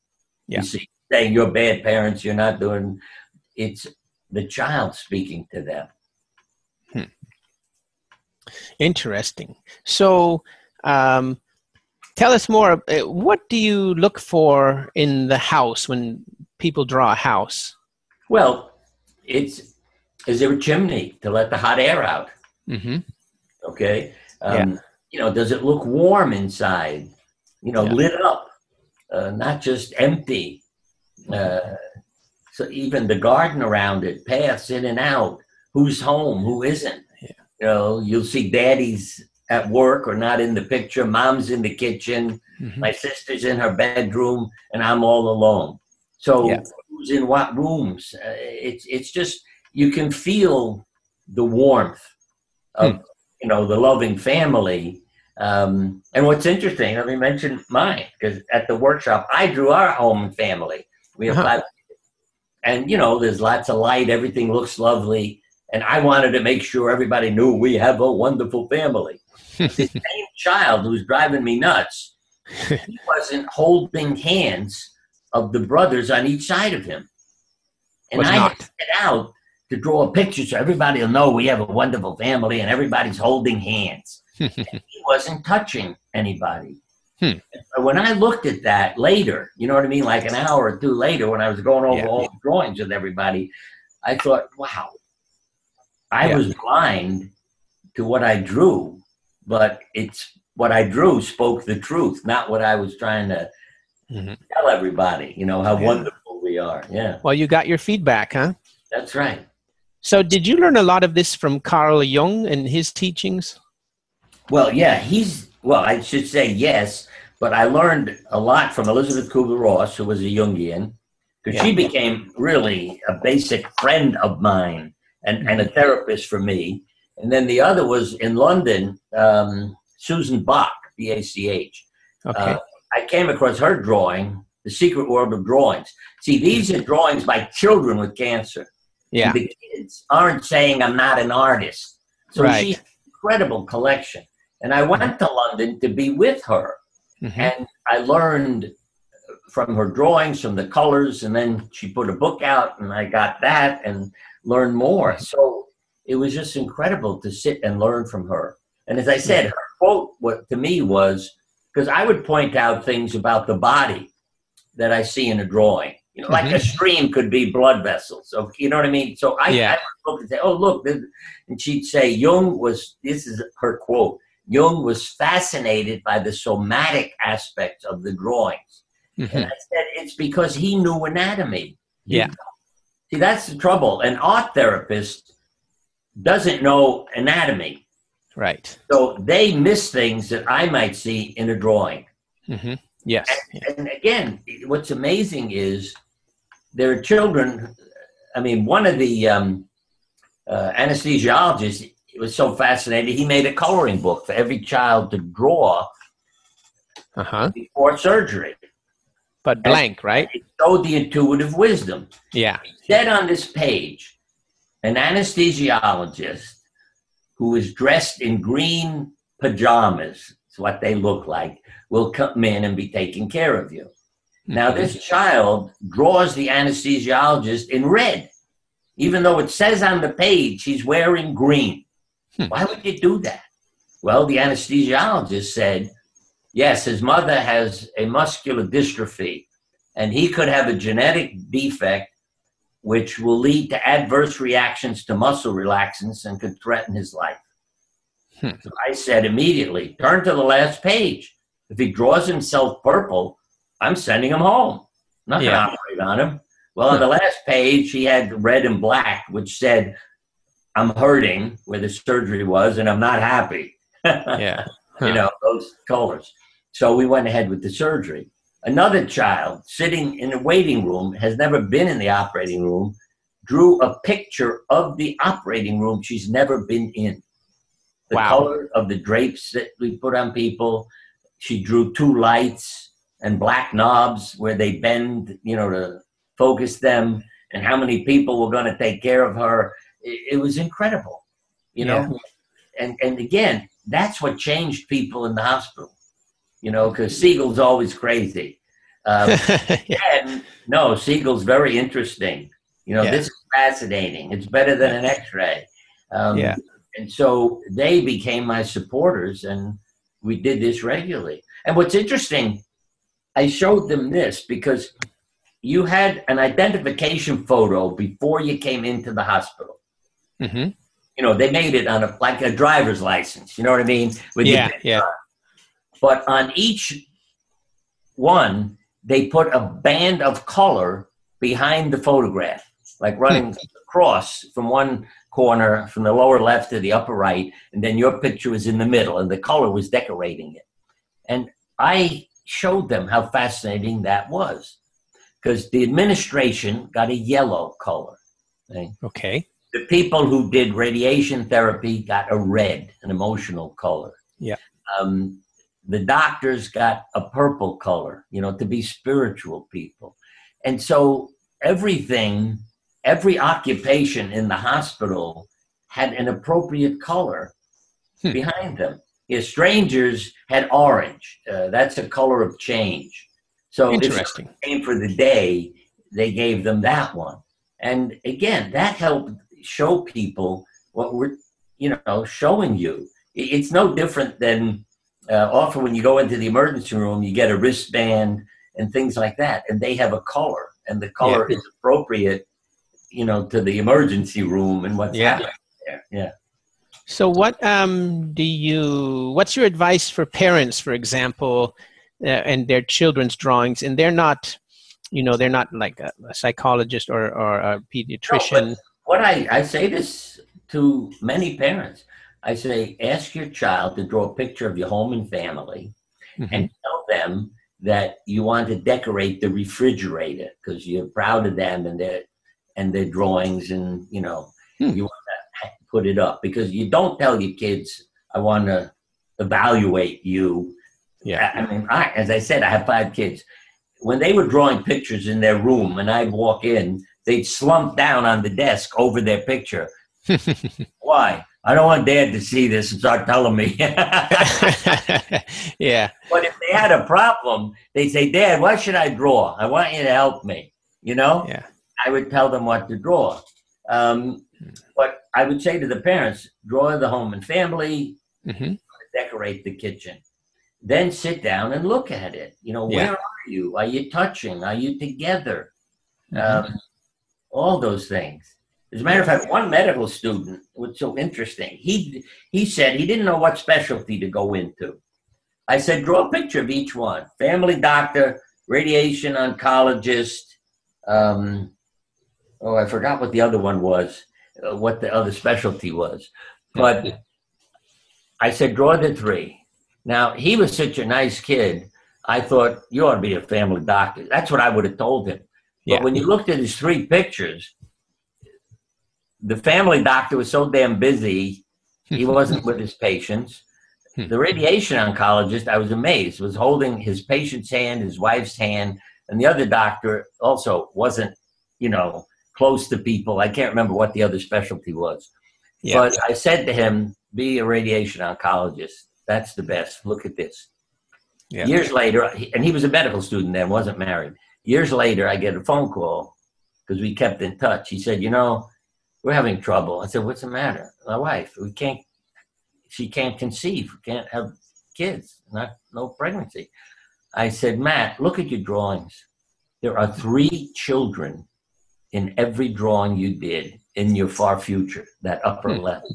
Yeah. You see, saying you're bad parents, you're not doing it's the child speaking to them. Interesting. So, um, tell us more. uh, What do you look for in the house when people draw a house? Well, it's is there a chimney to let the hot air out? hmm Okay. Um, You know, does it look warm inside? You know, Yeah. lit up, uh, not just empty. Uh, so even the garden around it, paths in and out. Who's home? Who isn't? Yeah. You know, you'll see daddy's at work or not in the picture. Mom's in the kitchen. hmm My sister's in her bedroom, and I'm all alone. So Yeah. who's in what rooms? Uh, it's it's just you can feel the warmth of Hmm. you know the loving family. Um, and what's interesting, let me mention mine because at the workshop I drew our home and family. We have Uh-huh. five, and you know there's lots of light. Everything looks lovely, and I wanted to make sure everybody knew we have a wonderful family. [LAUGHS] the same child who's driving me nuts he wasn't holding hands of the brothers on each side of him. And Was I not. set out to draw a picture so everybody will know we have a wonderful family and everybody's holding hands. [LAUGHS] Wasn't touching anybody. Hmm. But When I looked at that later, you know what I mean, like an hour or two later, when I was going over Yeah. all the drawings with everybody, I thought, wow, I Yeah. was blind to what I drew, but it's what I drew spoke the truth, not what I was trying to Mhm. tell everybody, you know, how Yeah. wonderful we are. Yeah, Well, you got your feedback, huh? that's right. So, did you learn a lot of this from Carl Jung and his teachings? Well, yeah, he's, well, I should say yes, but I learned a lot from Elisabeth Kubler Ross, who was a Jungian, because she became really a basic friend of mine and, and a therapist for me. And then the other was in London, um, Susan Bach, B A C H. Okay. Uh, I came across her drawing, The Secret World of Drawings. See, these are drawings by children with cancer. yeah. The kids aren't saying I'm not an artist. So Right. she's an incredible collection. And I went to London to be with her. Mhm. And I learned from her drawings, from the colors, and then she put a book out, and I got that and learned more. Mm-hmm. So it was just incredible to sit and learn from her. And as I said, mm-hmm. her quote what to me was because I would point out things about the body that I see in a drawing. You know, like a mm-hmm. stream could be blood vessels. So you know what I mean. So I, Yeah. I would look and say, "Oh, look," and she'd say, "Jung was." This is her quote. Jung was fascinated by the somatic aspects of the drawings. Mhm. And I said, it's because he knew anatomy. Yeah. See, that's the trouble. An art therapist doesn't know anatomy. Right. So they miss things that I might see in a drawing. hmm Yes. And again, what's amazing is there are children. I mean, one of the um, uh, anesthesiologists was so fascinated, he made a coloring book for every child to draw Uh huh. before surgery. But blank, right? It showed the intuitive wisdom. Yeah. said on this page, an anesthesiologist who is dressed in green pajamas, it's what they look like, will come in and be taking care of you. Now, Mhm. this child draws the anesthesiologist in red, even though it says on the page he's wearing green. Hmm. Why would you do that? Well, the anesthesiologist said, yes, his mother has a muscular dystrophy, and he could have a genetic defect which will lead to adverse reactions to muscle relaxants and could threaten his life. Hmm. So I said immediately, turn to the last page. If he draws himself purple, I'm sending him home. I'm not Yeah. going to operate on him. Well, on the last page, he had red and black, which said, I'm hurting where the surgery was, and I'm not happy. [LAUGHS] Yeah. you know, those colors. So we went ahead with the surgery. Another child sitting in the waiting room has never been in the operating room, drew a picture of the operating room she's never been in. The Wow. color of the drapes that we put on people. She drew two lights and black knobs where they bend, you know, to focus them, and how many people were going to take care of her. It, it was incredible, you know. And and again, that's what changed people in the hospital, you know, because Siegel's always crazy. Um, [LAUGHS] yeah. and no, Siegel's very interesting. You know, Yeah. this is fascinating. It's better than an X-ray. Um, Yeah. And so they became my supporters, and we did this regularly. And what's interesting, I showed them this because you had an identification photo before you came into the hospital. Hmm You know, they made it on a like a driver's license. You know what I mean? With Yeah. Yeah. But on each one, they put a band of color behind the photograph, like running across from one corner from the lower left to the upper right, and then your picture was in the middle, and the color was decorating it. And I showed them how fascinating that was, because the administration got a yellow color. okay? Okay. The people who did radiation therapy got a red, an emotional color. Yeah. Um, the doctors got a purple color, you know, to be spiritual people. And so everything, every occupation in the hospital had an appropriate color Hmm. behind them. Yeah, strangers had orange. Uh, that's a color of change. So if Interesting. came for the day, they gave them that one. And again, that helped show people what we're, you know, showing you. It's no different than uh, often when you go into the emergency room, you get a wristband and things like that, and they have a color, and the color is appropriate, you know, to the emergency room and what's Yeah. happening there. Yeah. So, what um, do you? What's your advice for parents, for example, uh, and their children's drawings? And they're not, you know, they're not like a, a psychologist or, or a pediatrician. What I, I say this to many parents I say, ask your child to draw a picture of your home and family Mhm. and tell them that you want to decorate the refrigerator because you're proud of them and their and their drawings and you know Hmm. you want to put it up because you don't tell your kids I want to evaluate you. Yeah. I, I mean, I, as I said, I have five kids. When they were drawing pictures in their room and I'd walk in, they'd slump down on the desk over their picture. [LAUGHS] Why? I don't want dad to see this and start telling me. [LAUGHS] yeah. But if they had a problem, they'd say, Dad, what should I draw? I want you to help me. You know? Yeah. I would tell them what to draw. Um, but I would say to the parents, draw the home and family, hmm decorate the kitchen. Then sit down and look at it. You know, Yeah. where are you? Are you touching? Are you together? Mhm. Um, all those things. As a matter of fact, one medical student was so interesting. He he said he didn't know what specialty to go into. I said, draw a picture of each one: family doctor, radiation oncologist. Um, oh, I forgot what the other one was. Uh, what the other specialty was, but I said, draw the three. Now he was such a nice kid. I thought you ought to be a family doctor. That's what I would have told him. But Yeah. when you looked at his three pictures, the family doctor was so damn busy, he [LAUGHS] wasn't with his patients. Hmm. The radiation oncologist, I was amazed, was holding his patient's hand, his wife's hand, and the other doctor also wasn't, you know, close to people. I can't remember what the other specialty was. Yeah. But I said to him, be a radiation oncologist. That's the best. Look at this. Yeah. Years later, and he was a medical student then, wasn't married. Years later, I get a phone call because we kept in touch. He said, You know, we're having trouble. I said, What's the matter? My wife, we can't, she can't conceive, we can't have kids, not no pregnancy. I said, Matt, look at your drawings. There are three children in every drawing you did in your far future, that upper Hmm. left.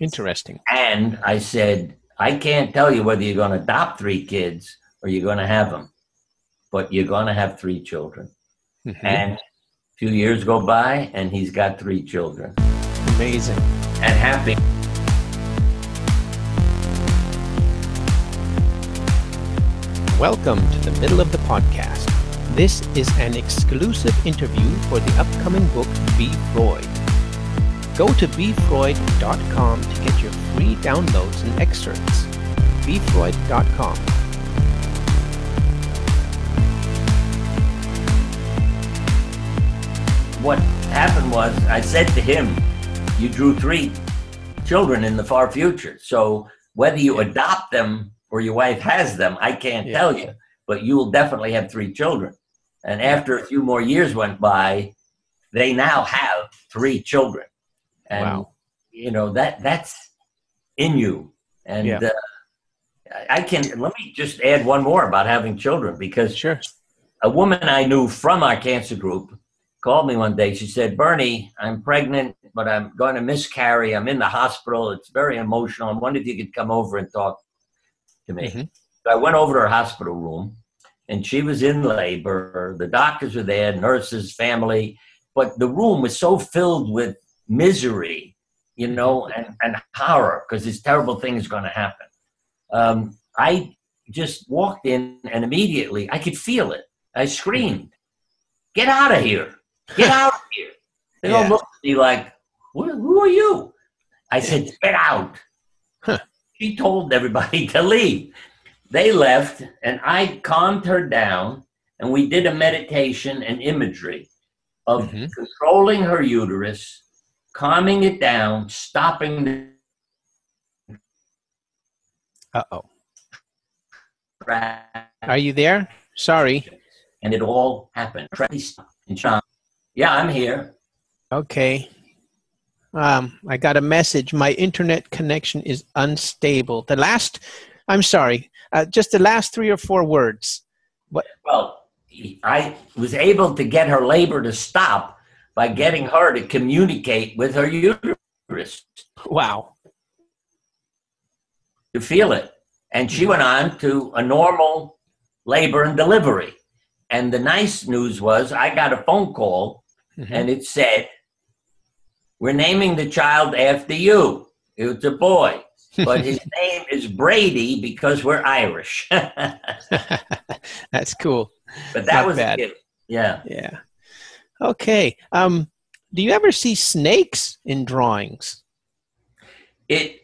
Interesting. And I said, I can't tell you whether you're going to adopt three kids or you're going to have them, but you're going to have three children. Mhm. And a few years go by, and he's got three children Amazing. and happy. Welcome to the middle of the podcast. This is an exclusive interview for the upcoming book Be Freud. Go to befreud.com to get your free downloads and excerpts. befreud.com. What happened was I said to him, You drew three children in the far future. So whether you adopt them or your wife has them, I can't Yeah. tell you, but you will definitely have three children. And after a few more years went by, they now have three children. And Wow. you know that that's in you. And Yeah. uh, I I can let me just add one more about having children because Sure. a woman I knew from our cancer group called me one day. She said, Bernie, I'm pregnant, but I'm going to miscarry. I'm in the hospital. It's very emotional. I wondered if you could come over and talk to me. Mhm. So I went over to her hospital room and she was in labor. The doctors were there, nurses, family, but the room was so filled with misery, you know, and, and horror because this terrible thing is going to happen. Um, I just walked in and immediately I could feel it. I screamed, Get out of here! Get out of here! They all Yeah. looked at me like, who, who are you? I said, Get out. Huh. She told everybody [LAUGHS] to leave. They left, and I calmed her down, and we did a meditation and imagery of Mhm. controlling her uterus, calming it down, stopping the Uh oh. Are you there? Sorry. and it all happened. Yeah, I'm here. Okay. Um, I got a message. My internet connection is unstable. The last, I'm sorry, uh, just the last three or four words. Well, I was able to get her labor to stop by getting her to communicate with her uterus Wow. to feel it. And she went on to a normal labor and delivery. And the nice news was I got a phone call Mhm. and it said, We're naming the child after you. It's a boy, but his [LAUGHS] name is Brady because we're Irish. [LAUGHS] That's cool. But that Not was bad. Yeah. Yeah. Okay. Um, do you ever see snakes in drawings? It,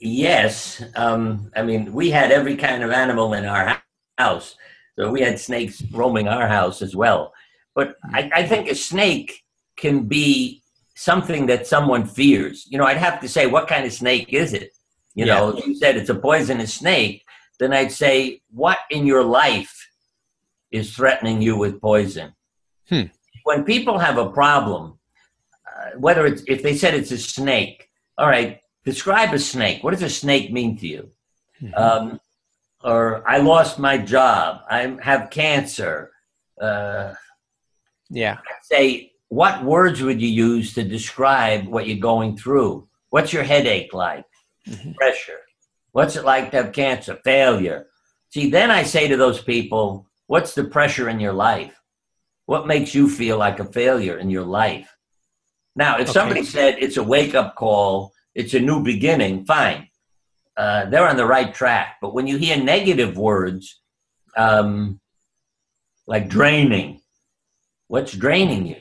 yes. Um, I mean, we had every kind of animal in our house. So we had snakes roaming our house as well. But I, I think a snake can be something that someone fears. You know, I'd have to say, what kind of snake is it? You know, if you said it's a poisonous snake, then I'd say, what in your life is threatening you with poison? Hmm. When people have a problem, uh, whether it's if they said it's a snake, all right, describe a snake. What does a snake mean to you? Mhm. Um, or I lost my job. I have cancer. Uh, yeah. say, what words would you use to describe what you're going through? What's your headache like? Mhm. Pressure. What's it like to have cancer? Failure. See, then I say to those people, what's the pressure in your life? What makes you feel like a failure in your life? Now, if Okay. somebody said it's a wake up call, it's a new beginning, fine. Uh, they're on the right track. But when you hear negative words, um, like draining, what's draining you?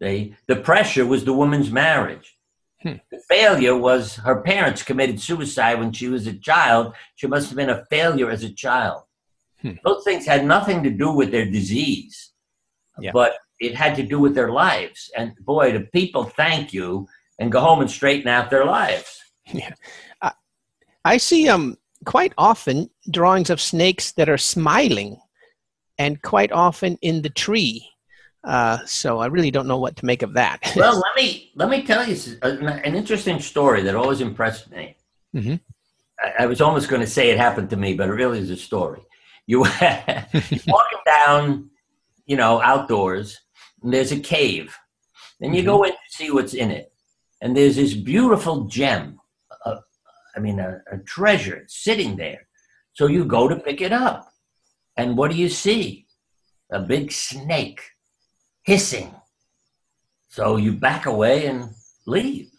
They, the pressure was the woman's marriage. Hmm. The failure was her parents committed suicide when she was a child. She must have been a failure as a child. Hmm. Those things had nothing to do with their disease, Yeah. but it had to do with their lives. And boy, the people thank you and go home and straighten out their lives. Yeah, I see um quite often drawings of snakes that are smiling, and quite often in the tree. Uh, so I really don't know what to make of that. [LAUGHS] Well, let me let me tell you an, an interesting story that always impressed me. Mhm. I, I was almost going to say it happened to me, but it really is a story. You [LAUGHS] you're walking down, you know, outdoors, and there's a cave, and you go in to see what's in it, and there's this beautiful gem. Uh, I mean, a, a treasure sitting there. So you go to pick it up, and what do you see? A big snake hissing. So you back away and leave.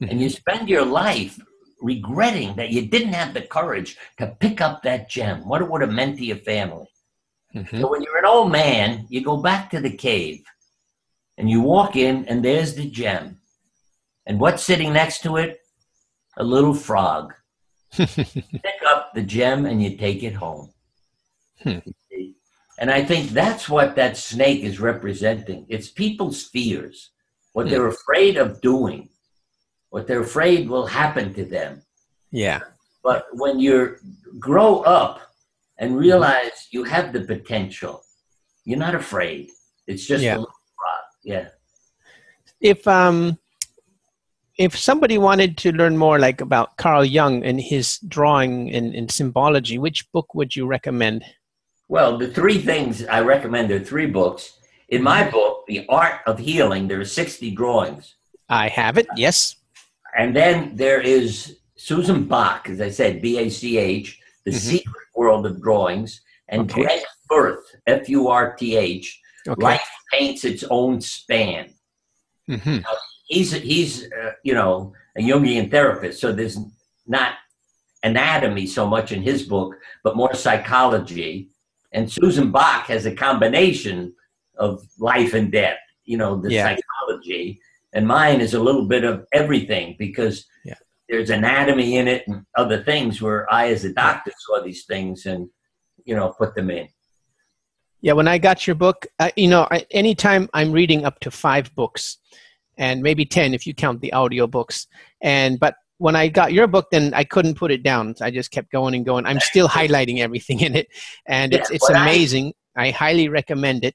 And you spend your life regretting that you didn't have the courage to pick up that gem, what it would have meant to your family. Mhm. So when you're an old man, you go back to the cave and you walk in, and there's the gem. And what's sitting next to it? A little frog. [LAUGHS] Pick up the gem and you take it home. Hmm. And I think that's what that snake is representing. It's people's fears, what Hmm. they're afraid of doing, what they're afraid will happen to them. yeah. But when you grow up and realize you have the potential, you're not afraid. It's just Yeah. a little frog. Yeah. If um, if somebody wanted to learn more, like about Carl Jung and his drawing and, and symbology, which book would you recommend? Well, the three things I recommend are three books. In my book, The Art of Healing, there are 60 drawings. I have it. Yes. And then there is Susan Bach, as I said, B A C H, The Mhm. Secret World of Drawings, and Okay. Gregg Furth, F U R T H, Okay. Life Paints Its Own Span. hmm He's, he's uh, you know, a Jungian therapist, so there's not anatomy so much in his book, but more psychology. And Susan Bach has a combination of life and death, you know, the Yeah. psychology. And mine is a little bit of everything because Yeah. there's anatomy in it and other things where I, as a doctor, saw these things and, you know, put them in. Yeah, when I got your book, uh, you know, I, anytime I'm reading up to five books, and maybe ten if you count the audio books, and but when I got your book, then I couldn't put it down. I just kept going and going. I'm still highlighting everything in it, and it's Yeah, it's but I- amazing. I highly recommend it.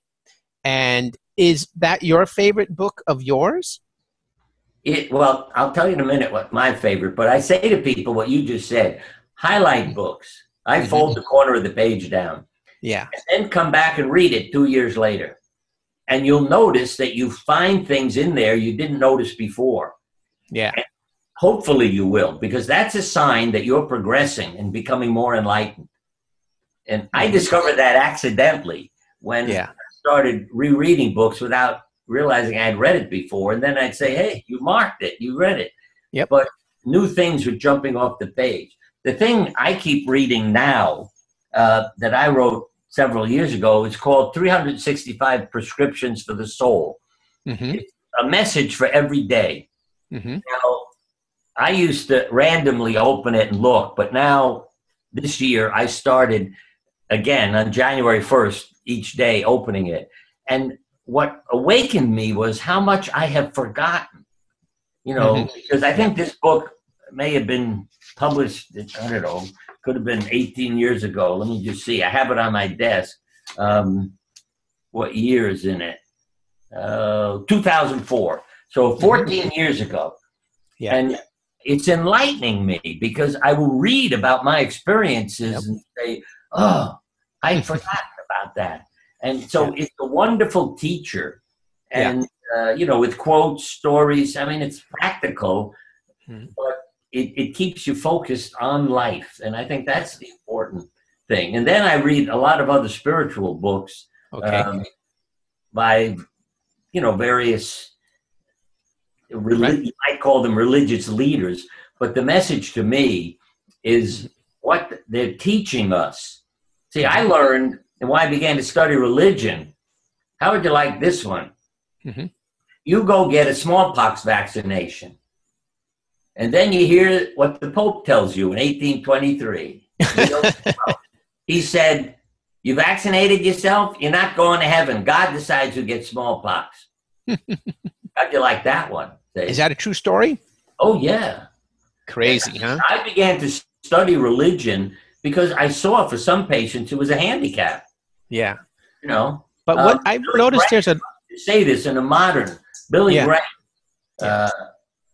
And is that your favorite book of yours? It, well, I'll tell you in a minute what my favorite, but I say to people what you just said highlight books. I Mhm. fold the corner of the page down Yeah, and then come back and read it two years later. And you'll notice that you find things in there you didn't notice before. yeah, Hopefully, you will, because that's a sign that you're progressing and becoming more enlightened. And I Mhm. discovered that accidentally when yeah, I started rereading books without realizing I had read it before. And then I'd say, hey, you marked it, you read it. Yep. But new things were jumping off the page. The thing I keep reading now uh, that I wrote several years ago is called 365 Prescriptions for the Soul. hmm A message for every day. hmm Now, I used to randomly open it and look, but now this year I started again on January 1st each day opening it. And what awakened me was how much I have forgotten. You know, Mhm. because I think this book may have been published, I don't know, could have been 18 years ago. Let me just see. I have it on my desk. Um, what year is in it? Uh, 2004. So 14 years ago. Yeah. And it's enlightening me because I will read about my experiences Yep. and say, oh, I [LAUGHS] forgot about that. And so it's a wonderful teacher. Yeah. And, uh, you know, with quotes, stories, I mean, it's practical, Mhm. but it, it keeps you focused on life. And I think that's the important thing. And then I read a lot of other spiritual books Okay. um, by you know various reli- Right. you might call them religious leaders but the message to me is what they're teaching us see i learned and when i began to study religion how would you like this one Mhm. you go get a smallpox vaccination and then you hear what the pope tells you in 1823 [LAUGHS] he said you vaccinated yourself, you're not going to heaven. God decides who gets smallpox. [LAUGHS] How'd you like that one? Is that a true story? oh, yeah. Crazy, huh? I began to study religion because I saw for some patients it was a handicap. Yeah. You know, But Uh, what I've Billy noticed Graham- there's a say this in a modern Billy Yeah. Graham, uh,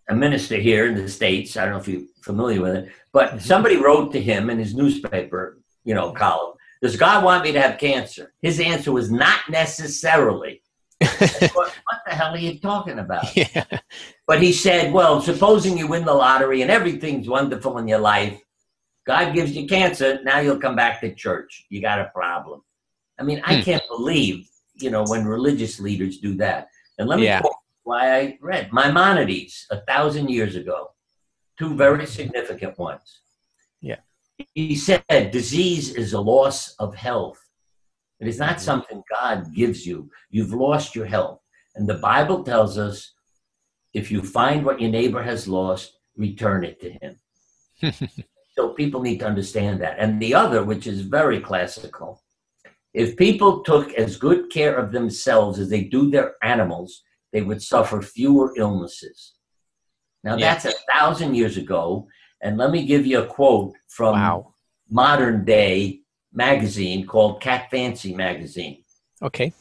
a minister here in the States. I don't know if you're familiar with it, but Mhm. somebody wrote to him in his newspaper, you know, column. Does God want me to have cancer? His answer was not necessarily. [LAUGHS] what, what the hell are you talking about? yeah. But he said, well, supposing you win the lottery and everything's wonderful in your life, God gives you cancer, now you'll come back to church. You got a problem. I mean, I Hmm. can't believe, you know, when religious leaders do that. And let me Yeah. quote why I read Maimonides a thousand years ago. two very significant ones. Yeah. He said, disease is a loss of health. It is not mm-hmm. something God gives you. You've lost your health. And the Bible tells us if you find what your neighbor has lost, return it to him. [LAUGHS] so people need to understand that. And the other, which is very classical, if people took as good care of themselves as they do their animals, they would suffer fewer illnesses. Now, Yeah. that's a thousand years ago. And let me give you a quote from Wow. modern day magazine called Cat Fancy magazine. Okay.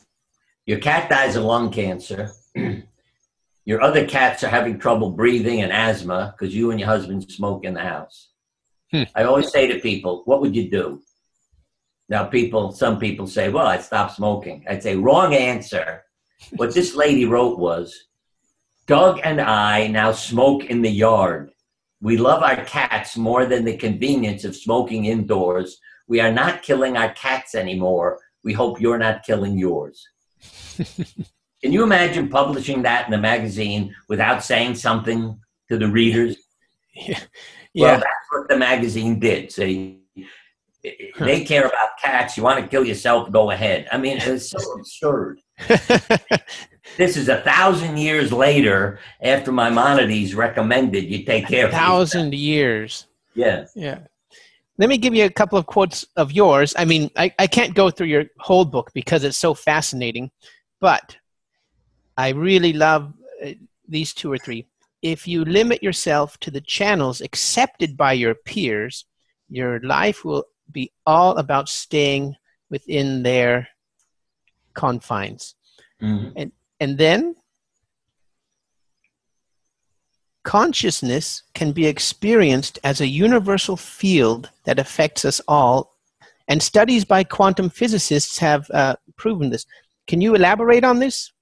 Your cat dies of lung cancer. [CLEARS THROAT] your other cats are having trouble breathing and asthma because you and your husband smoke in the house. Hmm. I always say to people, what would you do? Now, people, some people say, well, I'd stop smoking. I'd say, wrong answer. [LAUGHS] What this lady wrote was, Doug and I now smoke in the yard. We love our cats more than the convenience of smoking indoors. We are not killing our cats anymore. We hope you're not killing yours. [LAUGHS] Can you imagine publishing that in a magazine without saying something to the readers? Yeah. Well, that's what the magazine did. See, they care about cats. You want to kill yourself? Go ahead. I mean, it's so [LAUGHS] absurd. [LAUGHS] This is a thousand years later after Maimonides recommended you take care of yourself. Thousand years. Yeah. Yeah. Let me give you a couple of quotes of yours. I mean, I, I can't go through your whole book because it's so fascinating, but I really love uh, these two or three. If you limit yourself to the channels accepted by your peers, your life will be all about staying within their confines. Mhm. And then consciousness can be experienced as a universal field that affects us all, and studies by quantum physicists have uh, proven this. Can you elaborate on this?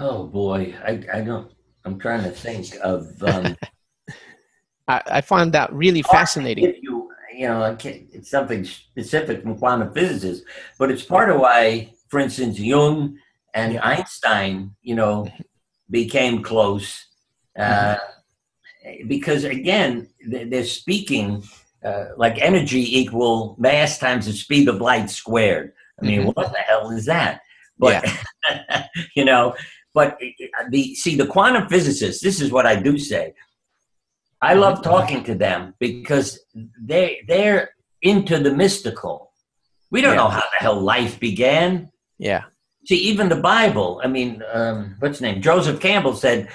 Oh boy, I, I don't. I'm trying to think of. Um, [LAUGHS] I, I find that really fascinating. You, you know, I can't, it's something specific from quantum physicists, but it's part of why, for instance, Jung and Einstein, you know, [LAUGHS] became close. Uh, because again, they- they're speaking uh, like energy equal mass times the speed of light squared. I mean, Mhm. what the hell is that? But [LAUGHS] you know, but the see the quantum physicists. This is what I do say. I love talking to them because they they're into the mystical. We don't Yeah. know how the hell life began. Yeah. See, even the Bible. I mean, um, what's his name? Joseph Campbell said,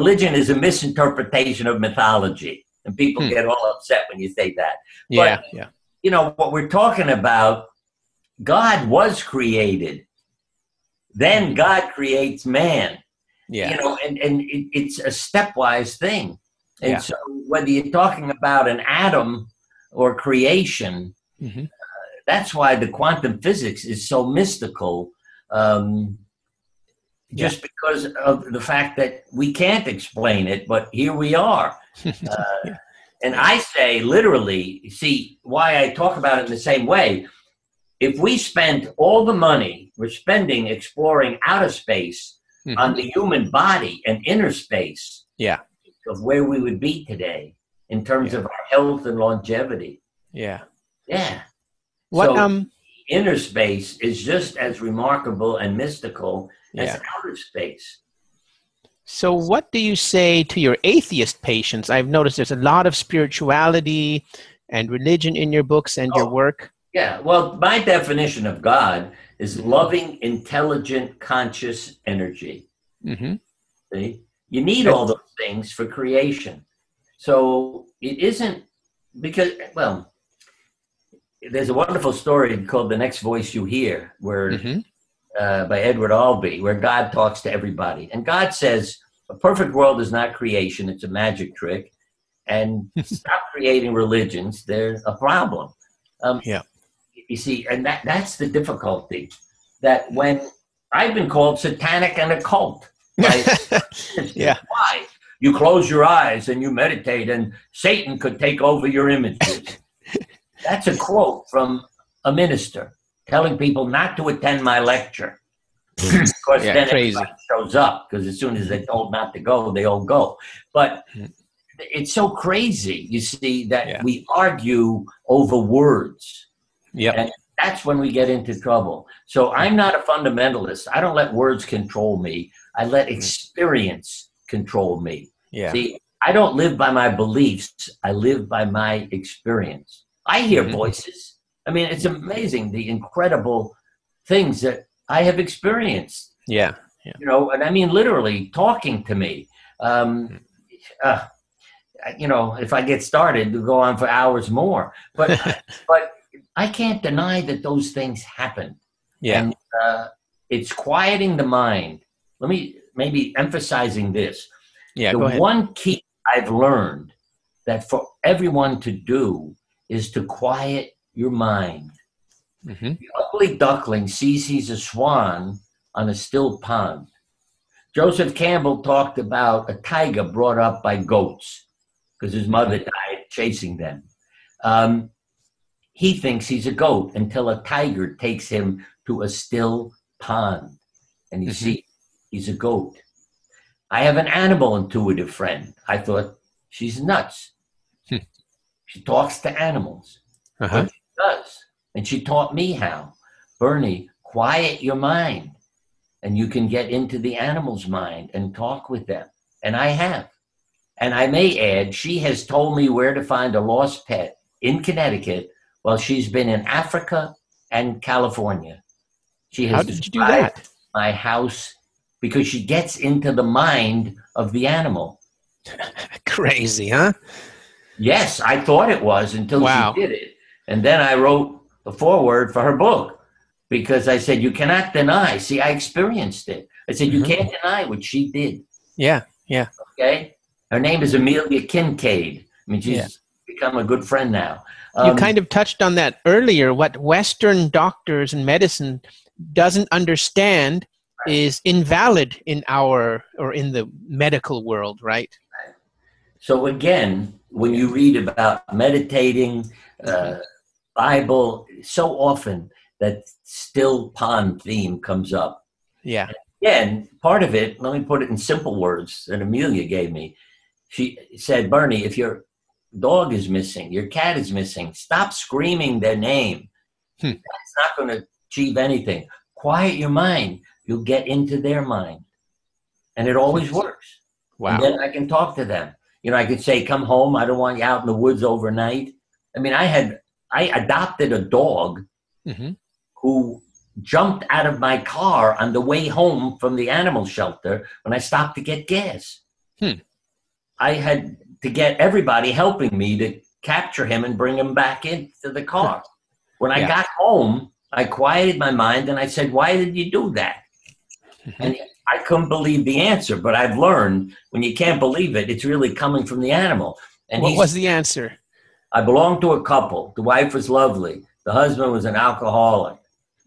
"Religion is a misinterpretation of mythology," and people Hmm. get all upset when you say that. Yeah. Yeah. You know what we're talking about? God was created. Then God creates man Yeah. you know, and, and it, it's a stepwise thing. And Yeah. so whether you're talking about an atom or creation, Mhm. that's why the quantum physics is so mystical. Um, just because of the fact that we can't explain it, but here we are. [LAUGHS] Uh, and I say literally, see why I talk about it in the same way. If we spent all the money we're spending exploring outer space Mhm. on the human body and inner space Yeah. of where we would be today in terms Yeah. of our health and longevity. Yeah. Yeah. What So- um Inner space is just as remarkable and mystical as Yeah. outer space. So, what do you say to your atheist patients? I've noticed there's a lot of spirituality and religion in your books and your Oh. work. Yeah. Well, my definition of God is loving, intelligent, conscious energy. hmm See? You need all those things for creation. So it isn't because, well, there's a wonderful story called The Next Voice You Hear, where hmm uh, by Edward Albee, where God talks to everybody. And God says, a perfect world is not creation, it's a magic trick. And stop [LAUGHS] creating religions, there's a problem. Um, Yeah. You see, and that, that's the difficulty. That when I've been called satanic and occult. by [LAUGHS] Yeah. Why? You close your eyes and you meditate, and Satan could take over your images. [LAUGHS] That's a quote from a minister telling people not to attend my lecture. [CLEARS THROAT] of course, Yeah, then crazy. everybody shows up because as soon as they're told not to go, they all go. But Mm. it's so crazy, you see, that Yeah. we argue over words. Yep. And that's when we get into trouble. So I'm not a fundamentalist. I don't let words control me. I let experience control me. Yeah. See, I don't live by my beliefs. I live by my experience. I hear Mhm. voices. I mean, it's amazing the incredible things that I have experienced. Yeah. You know, and I mean literally talking to me. Um, uh, you know, if I get started, to go on for hours more. But [LAUGHS] but I can't deny that those things happen. Yeah. And uh, it's quieting the mind. Let me maybe emphasizing this. Yeah. the one key I've learned that for everyone to do is to quiet your mind. hmm The ugly duckling sees he's a swan on a still pond. Joseph Campbell talked about a tiger brought up by goats because his mother died chasing them. Um, he thinks he's a goat until a tiger takes him to a still pond and he Mhm. sees he's a goat. I have an animal intuitive friend. I thought she's nuts. Hmm. she talks to animals Uh-huh. Does. And she taught me how. Bernie, quiet your mind and you can get into the animal's mind and talk with them. And I have. And I may add, she has told me where to find a lost pet in Connecticut while she's been in Africa and California. She has How did you do that? my house because she gets into the mind of the animal. [LAUGHS] Crazy, huh? Yes, I thought it was until Wow. she did it. And then I wrote the foreword for her book because I said, You cannot deny. See, I experienced it. I said, You Mhm. can't deny what she did. Yeah. Yeah. Okay. Her name is Amelia Kinkade. I mean, she's Yeah. become a good friend now. you Um, kind of touched on that earlier. What Western doctors and medicine doesn't understand is invalid in our or in the medical world, right? So again, when you read about meditating, uh, Bible, so often that still pond theme comes up. Yeah. Again, part of it, let me put it in simple words that Amelia gave me. She said, Bernie, if your dog is missing, your cat is missing, stop screaming their name. Hmm. That's not going to achieve anything. Quiet your mind. You'll get into their mind. And it always works. Wow. And then I can talk to them. You know, I could say, come home. I don't want you out in the woods overnight. I mean, I had, I adopted a dog hmm who jumped out of my car on the way home from the animal shelter when I stopped to get gas. Hmm. I had to get everybody helping me to capture him and bring him back into the car. When I Yeah. got home, I quieted my mind and I said, Why did you do that? Mhm. And I couldn't believe the answer, but I've learned when you can't believe it, it's really coming from the animal. And What was the answer? I belonged to a couple. The wife was lovely. The husband was an alcoholic.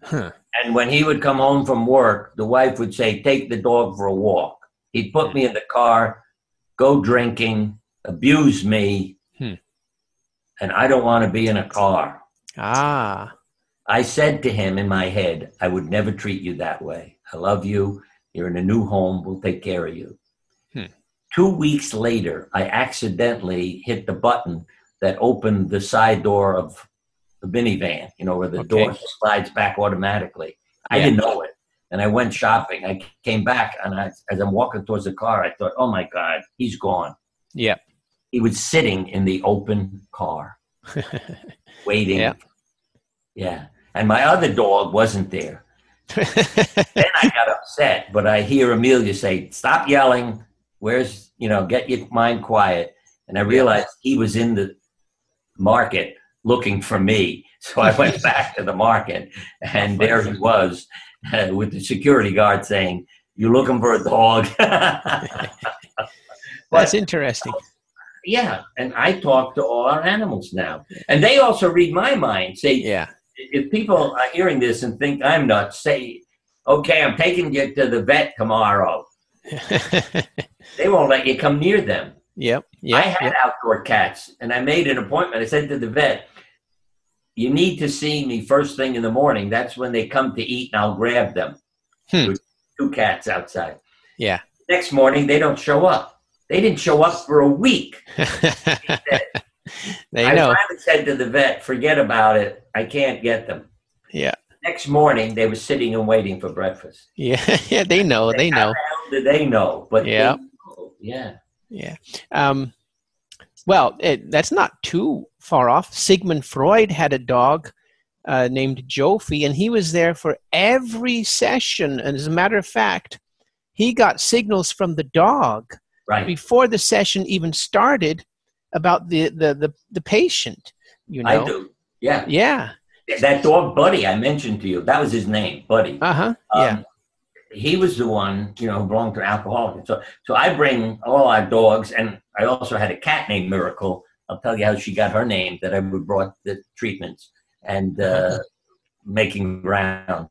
Huh. And when he would come home from work, the wife would say, Take the dog for a walk. He'd put me in the car, go drinking, abuse me, Hmm. and I don't want to be in a car. Ah. I said to him in my head, I would never treat you that way. I love you. You're in a new home. We'll take care of you. Hmm. Two weeks later, I accidentally hit the button that opened the side door of the minivan, you know, where the Okay. door slides back automatically. I Yeah. didn't know it. And I went shopping. I came back, and I, as I'm walking towards the car, I thought, oh my God, he's gone. Yeah. He was sitting in the open car, [LAUGHS] waiting. Yeah. Yeah. And my other dog wasn't there. [LAUGHS] then I got upset, but I hear Amelia say, "Stop yelling. Where's you know, get your mind quiet." And I realized he was in the market looking for me, so I went [LAUGHS] back to the market, and there he was uh, with the security guard saying, "You looking for a dog?" [LAUGHS] That's interesting. yeah, and I talk to all our animals now, and they also read my mind. Say, Yeah. if people are hearing this and think I'm nuts, say, okay, I'm taking you to the vet tomorrow. [LAUGHS] They won't let you come near them. Yep. I had Yep. outdoor cats and I made an appointment. I said to the vet, you need to see me first thing in the morning. That's when they come to eat and I'll grab them. Hmm. Two cats outside. Yeah. Next morning, they don't show up. They didn't show up for a week. [LAUGHS] they I know. finally said to the vet, forget about it. I can't get them. Yeah. Next morning, they were sitting and waiting for breakfast. Yeah. Yeah. [LAUGHS] They know. They How know. the hell did they know? But they Yeah. know. yeah. Yeah. Um, well, it, that's not too far off. Sigmund Freud had a dog uh, named Jofi, and he was there for every session. And as a matter of fact, he got signals from the dog Right. before the session even started about the the the, the patient. You know. I do. Yeah. Yeah. That dog, Buddy, I mentioned to you, that was his name, Buddy. Uh huh. Um, yeah. He was the one, you know, who belonged to alcoholics. So, so I bring all our dogs, and I also had a cat named Miracle. I'll tell you how she got her name. That I would brought the treatments and uh, making rounds.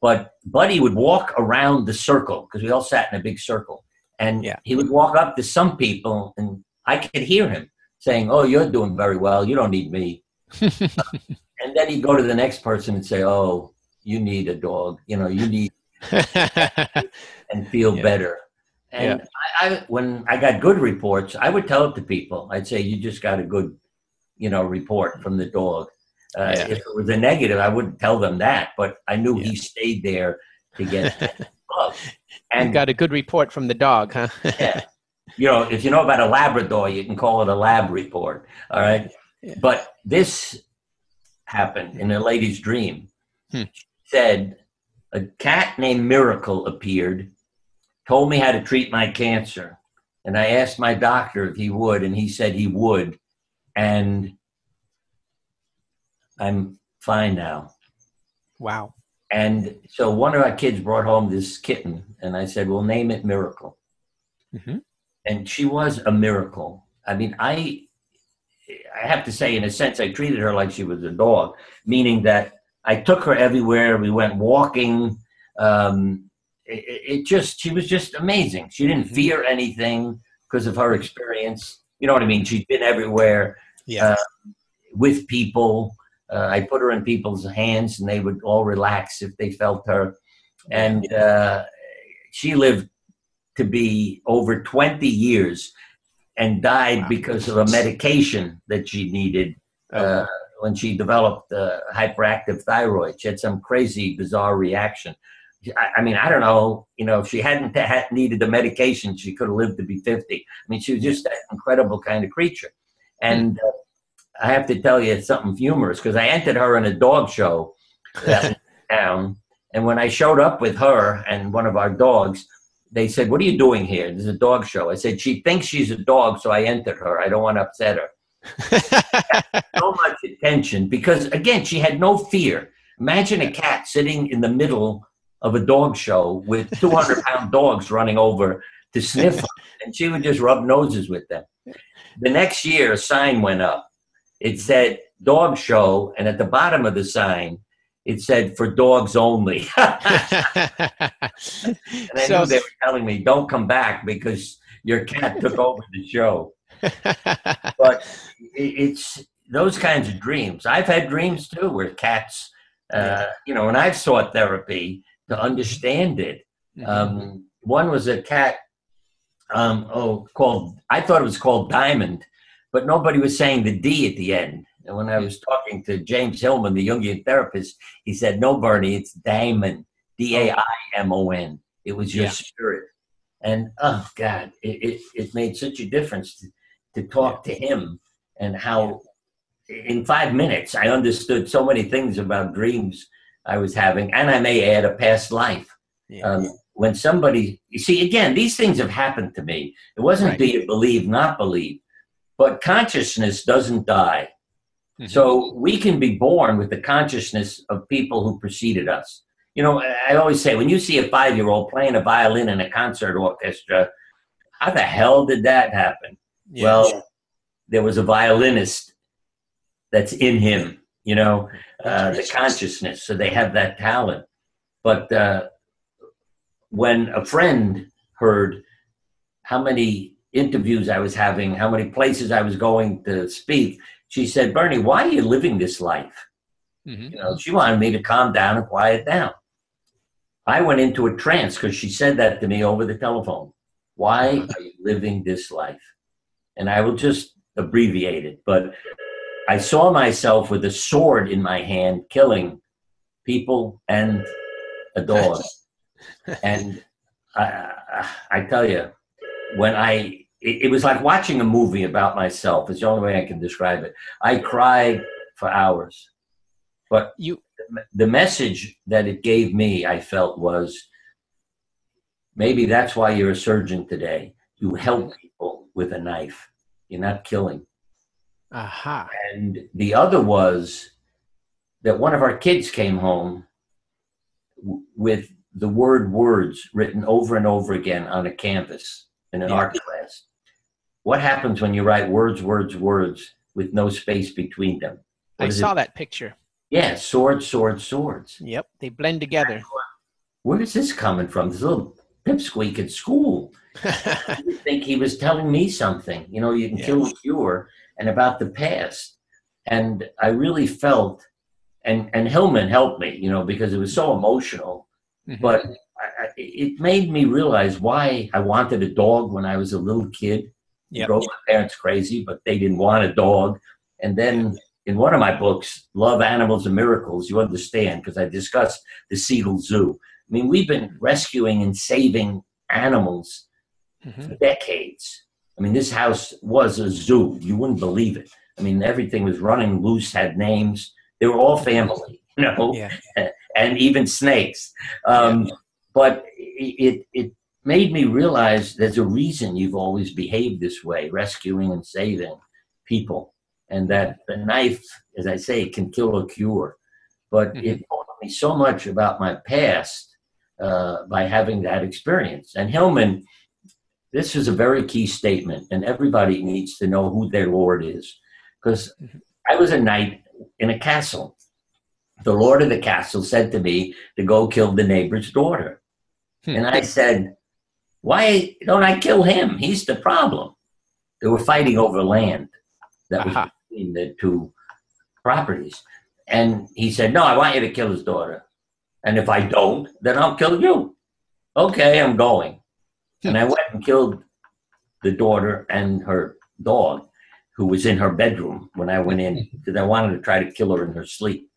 But Buddy would walk around the circle because we all sat in a big circle, and Yeah. he would walk up to some people, and I could hear him saying, "Oh, you're doing very well. You don't need me." [LAUGHS] and then he'd go to the next person and say, "Oh, you need a dog. You know, you need." [LAUGHS] and feel Yeah. better. And I, I, when I got good reports, I would tell it to people. I'd say, "You just got a good, you know, report from the dog." Uh, Yeah. If it was a negative, I wouldn't tell them that, but I knew Yeah. he stayed there to get [LAUGHS] love. you And got a good report from the dog, huh? yeah, [LAUGHS] you know, if you know about a Labrador, you can call it a lab report. All right, Yeah. but this happened in a lady's dream. Hmm. She said a cat named Miracle appeared, told me how to treat my cancer, and I asked my doctor if he would, and he said he would, and I'm fine now. wow. And so one of our kids brought home this kitten, and I said, "Well, name it Miracle." hmm and she was a miracle. I mean, I I have to say, in a sense, I treated her like she was a dog, meaning that I took her everywhere. We went walking. Um, it, it just she was just amazing. She didn't Mhm. fear anything because of her experience. You know what I mean? She'd been everywhere Yeah. with people. Uh, I put her in people's hands, and they would all relax if they felt her. And uh, she lived to be over 20 years and died Wow. because of a medication that she needed Oh, uh, when she developed uh, hyperactive thyroid. She had some crazy, bizarre reaction. I, I mean, I don't know. You know, if she hadn't had needed the medication, she could have lived to be 50. I mean, she was just an incredible kind of creature. And uh, I have to tell you it's something humorous because I entered her in a dog show [LAUGHS] town. And when I showed up with her and one of our dogs, they said, What are you doing here? There's a dog show. I said, She thinks she's a dog, so I entered her. I don't want to upset her so much attention because again she had no fear. Imagine a cat sitting in the middle of a dog show with [LAUGHS] 200 pound dogs running over to sniff [LAUGHS] and she would just rub noses with them. The next year a sign went up. It mm-hmm. said dog show and at the bottom of the sign it said for dogs only. [LAUGHS] And i So- knew they were telling me don't come back because your cat took over the show but it's those kinds of dreams. I've had dreams too where cats, uh, you know, and I've sought therapy to understand it. Mm-hmm. Um, one was a cat, um, oh, called, I thought it was called Diamond, but nobody was saying the D at the end. And when I was talking to James Hillman, the Jungian therapist, he said, No, Bernie, it's Daimon, D A I M O N. It was your Yeah. spirit. And oh, God, it, it, it made such a difference to, to talk to him and how in five minutes I understood so many things about dreams I was having, and I may add a past life. Yeah. Um, when somebody, you see, again, these things have happened to me. It wasn't Right. do you believe, not believe, but consciousness doesn't die. Mhm. So we can be born with the consciousness of people who preceded us. You know, I always say when you see a five year old playing a violin in a concert orchestra, how the hell did that happen? Yeah. Well, there was a violinist that's in him, you know, uh, the consciousness. So they have that talent. But uh, when a friend heard how many interviews I was having, how many places I was going to speak, she said, Bernie, why are you living this life? Mhm. You know, she wanted me to calm down and quiet down. I went into a trance because she said that to me over the telephone. Why are you living this life? And I will just abbreviate it, but I saw myself with a sword in my hand killing people and a dog. [LAUGHS] and I, I tell you, when I, it, it was like watching a movie about myself. It's the only way I can describe it. I cried for hours. But You the message that it gave me, I felt, was maybe that's why you're a surgeon today. You help people with a knife. You're not killing. aha. And the other was that one of our kids came home w- with the word words written over and over again on a canvas in an art class. What happens when you write words, words, words with no space between them? What I saw it? that picture. Yeah, swords, swords, swords. Yep, they blend together. Where is this coming from? This little pipsqueak at school. [LAUGHS] I think he was telling me something. You know, you can Yeah. kill a cure and about the past. And I really felt, and and Hillman helped me, you know, because it was so emotional. Mhm. But I, I, it made me realize why I wanted a dog when I was a little kid. Yep. drove my parents crazy, but they didn't want a dog. And then in one of my books, Love Animals and Miracles, you understand, because I discussed the Siegel Zoo. I mean, we've been rescuing and saving animals Mhm. for decades. I mean, this house was a zoo. You wouldn't believe it. I mean, everything was running loose, had names. They were all family, [LAUGHS] you know, Yeah. [LAUGHS] and even snakes. Um, But it, it made me realize there's a reason you've always behaved this way, rescuing and saving people. And that the knife, as I say, can kill or cure. But Mhm. it taught me so much about my past uh, by having that experience. And Hillman, this is a very key statement, and everybody needs to know who their Lord is. Because. I was a knight in a castle. The Lord of the castle said to me to go kill the neighbor's daughter. Hmm. And I said, Why don't I kill him? He's the problem. They were fighting over land that was Aha. between the two properties. And he said, No, I want you to kill his daughter. And if I don't, then I'll kill you. Okay, I'm going. And I went and killed the daughter and her dog, who was in her bedroom when I went in, because I wanted to try to kill her in her sleep.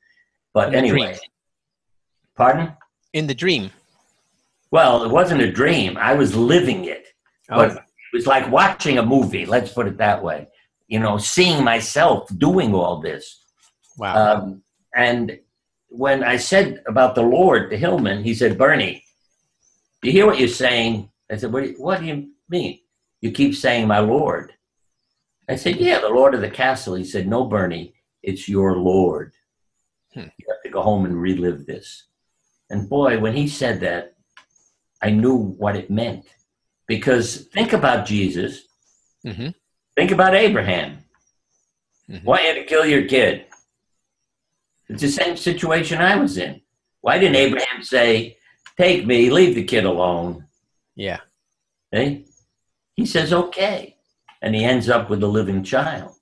But anyway, pardon? In the dream. Well, it wasn't a dream. I was living it. Oh, But it was like watching a movie, let's put it that way. You know, seeing myself doing all this. wow. Um, and when I said about the Lord to Hillman, he said, Bernie, you hear what you're saying? I said, what do you, what do you mean? You keep saying my Lord. I said, yeah, the Lord of the castle. He said, no, Bernie, it's your Lord. Hmm. You have to go home and relive this. And boy, when he said that, I knew what it meant. Because think about Jesus. hmm Think about Abraham. Mhm. Why had to kill your kid? It's the same situation I was in. Why didn't Abraham say, Take me, leave the kid alone? Yeah. Eh? He says, Okay. And he ends up with a living child.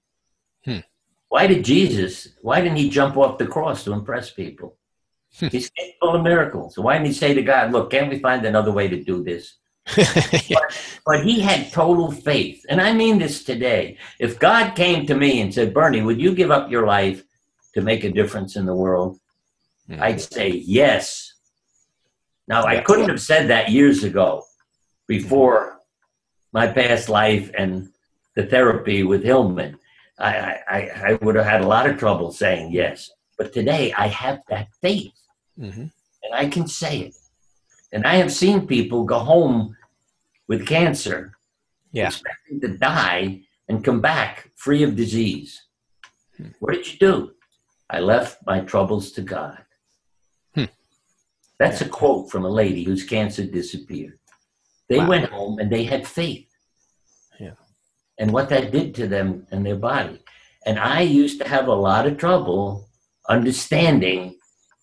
Hmm. Why did Jesus, why didn't he jump off the cross to impress people? Hmm. He's capable of miracles. So why didn't he say to God, Look, can't we find another way to do this? [LAUGHS] yeah. But he had total faith. And I mean this today. If God came to me and said, Bernie, would you give up your life to make a difference in the world? Mhm. I'd say yes. Now, I couldn't have said that years ago before my past life and the therapy with Hillman. I, I, I- would have had a lot of trouble saying yes. But today I have that faith Mhm. and I can say it. And I have seen people go home with cancer, Yeah. expecting to die and come back free of disease. Hmm. What did you do? I left my troubles to God. Hmm. That's a quote from a lady whose cancer disappeared. They Wow. went home and they had faith. Yeah. And what that did to them and their body. And I used to have a lot of trouble understanding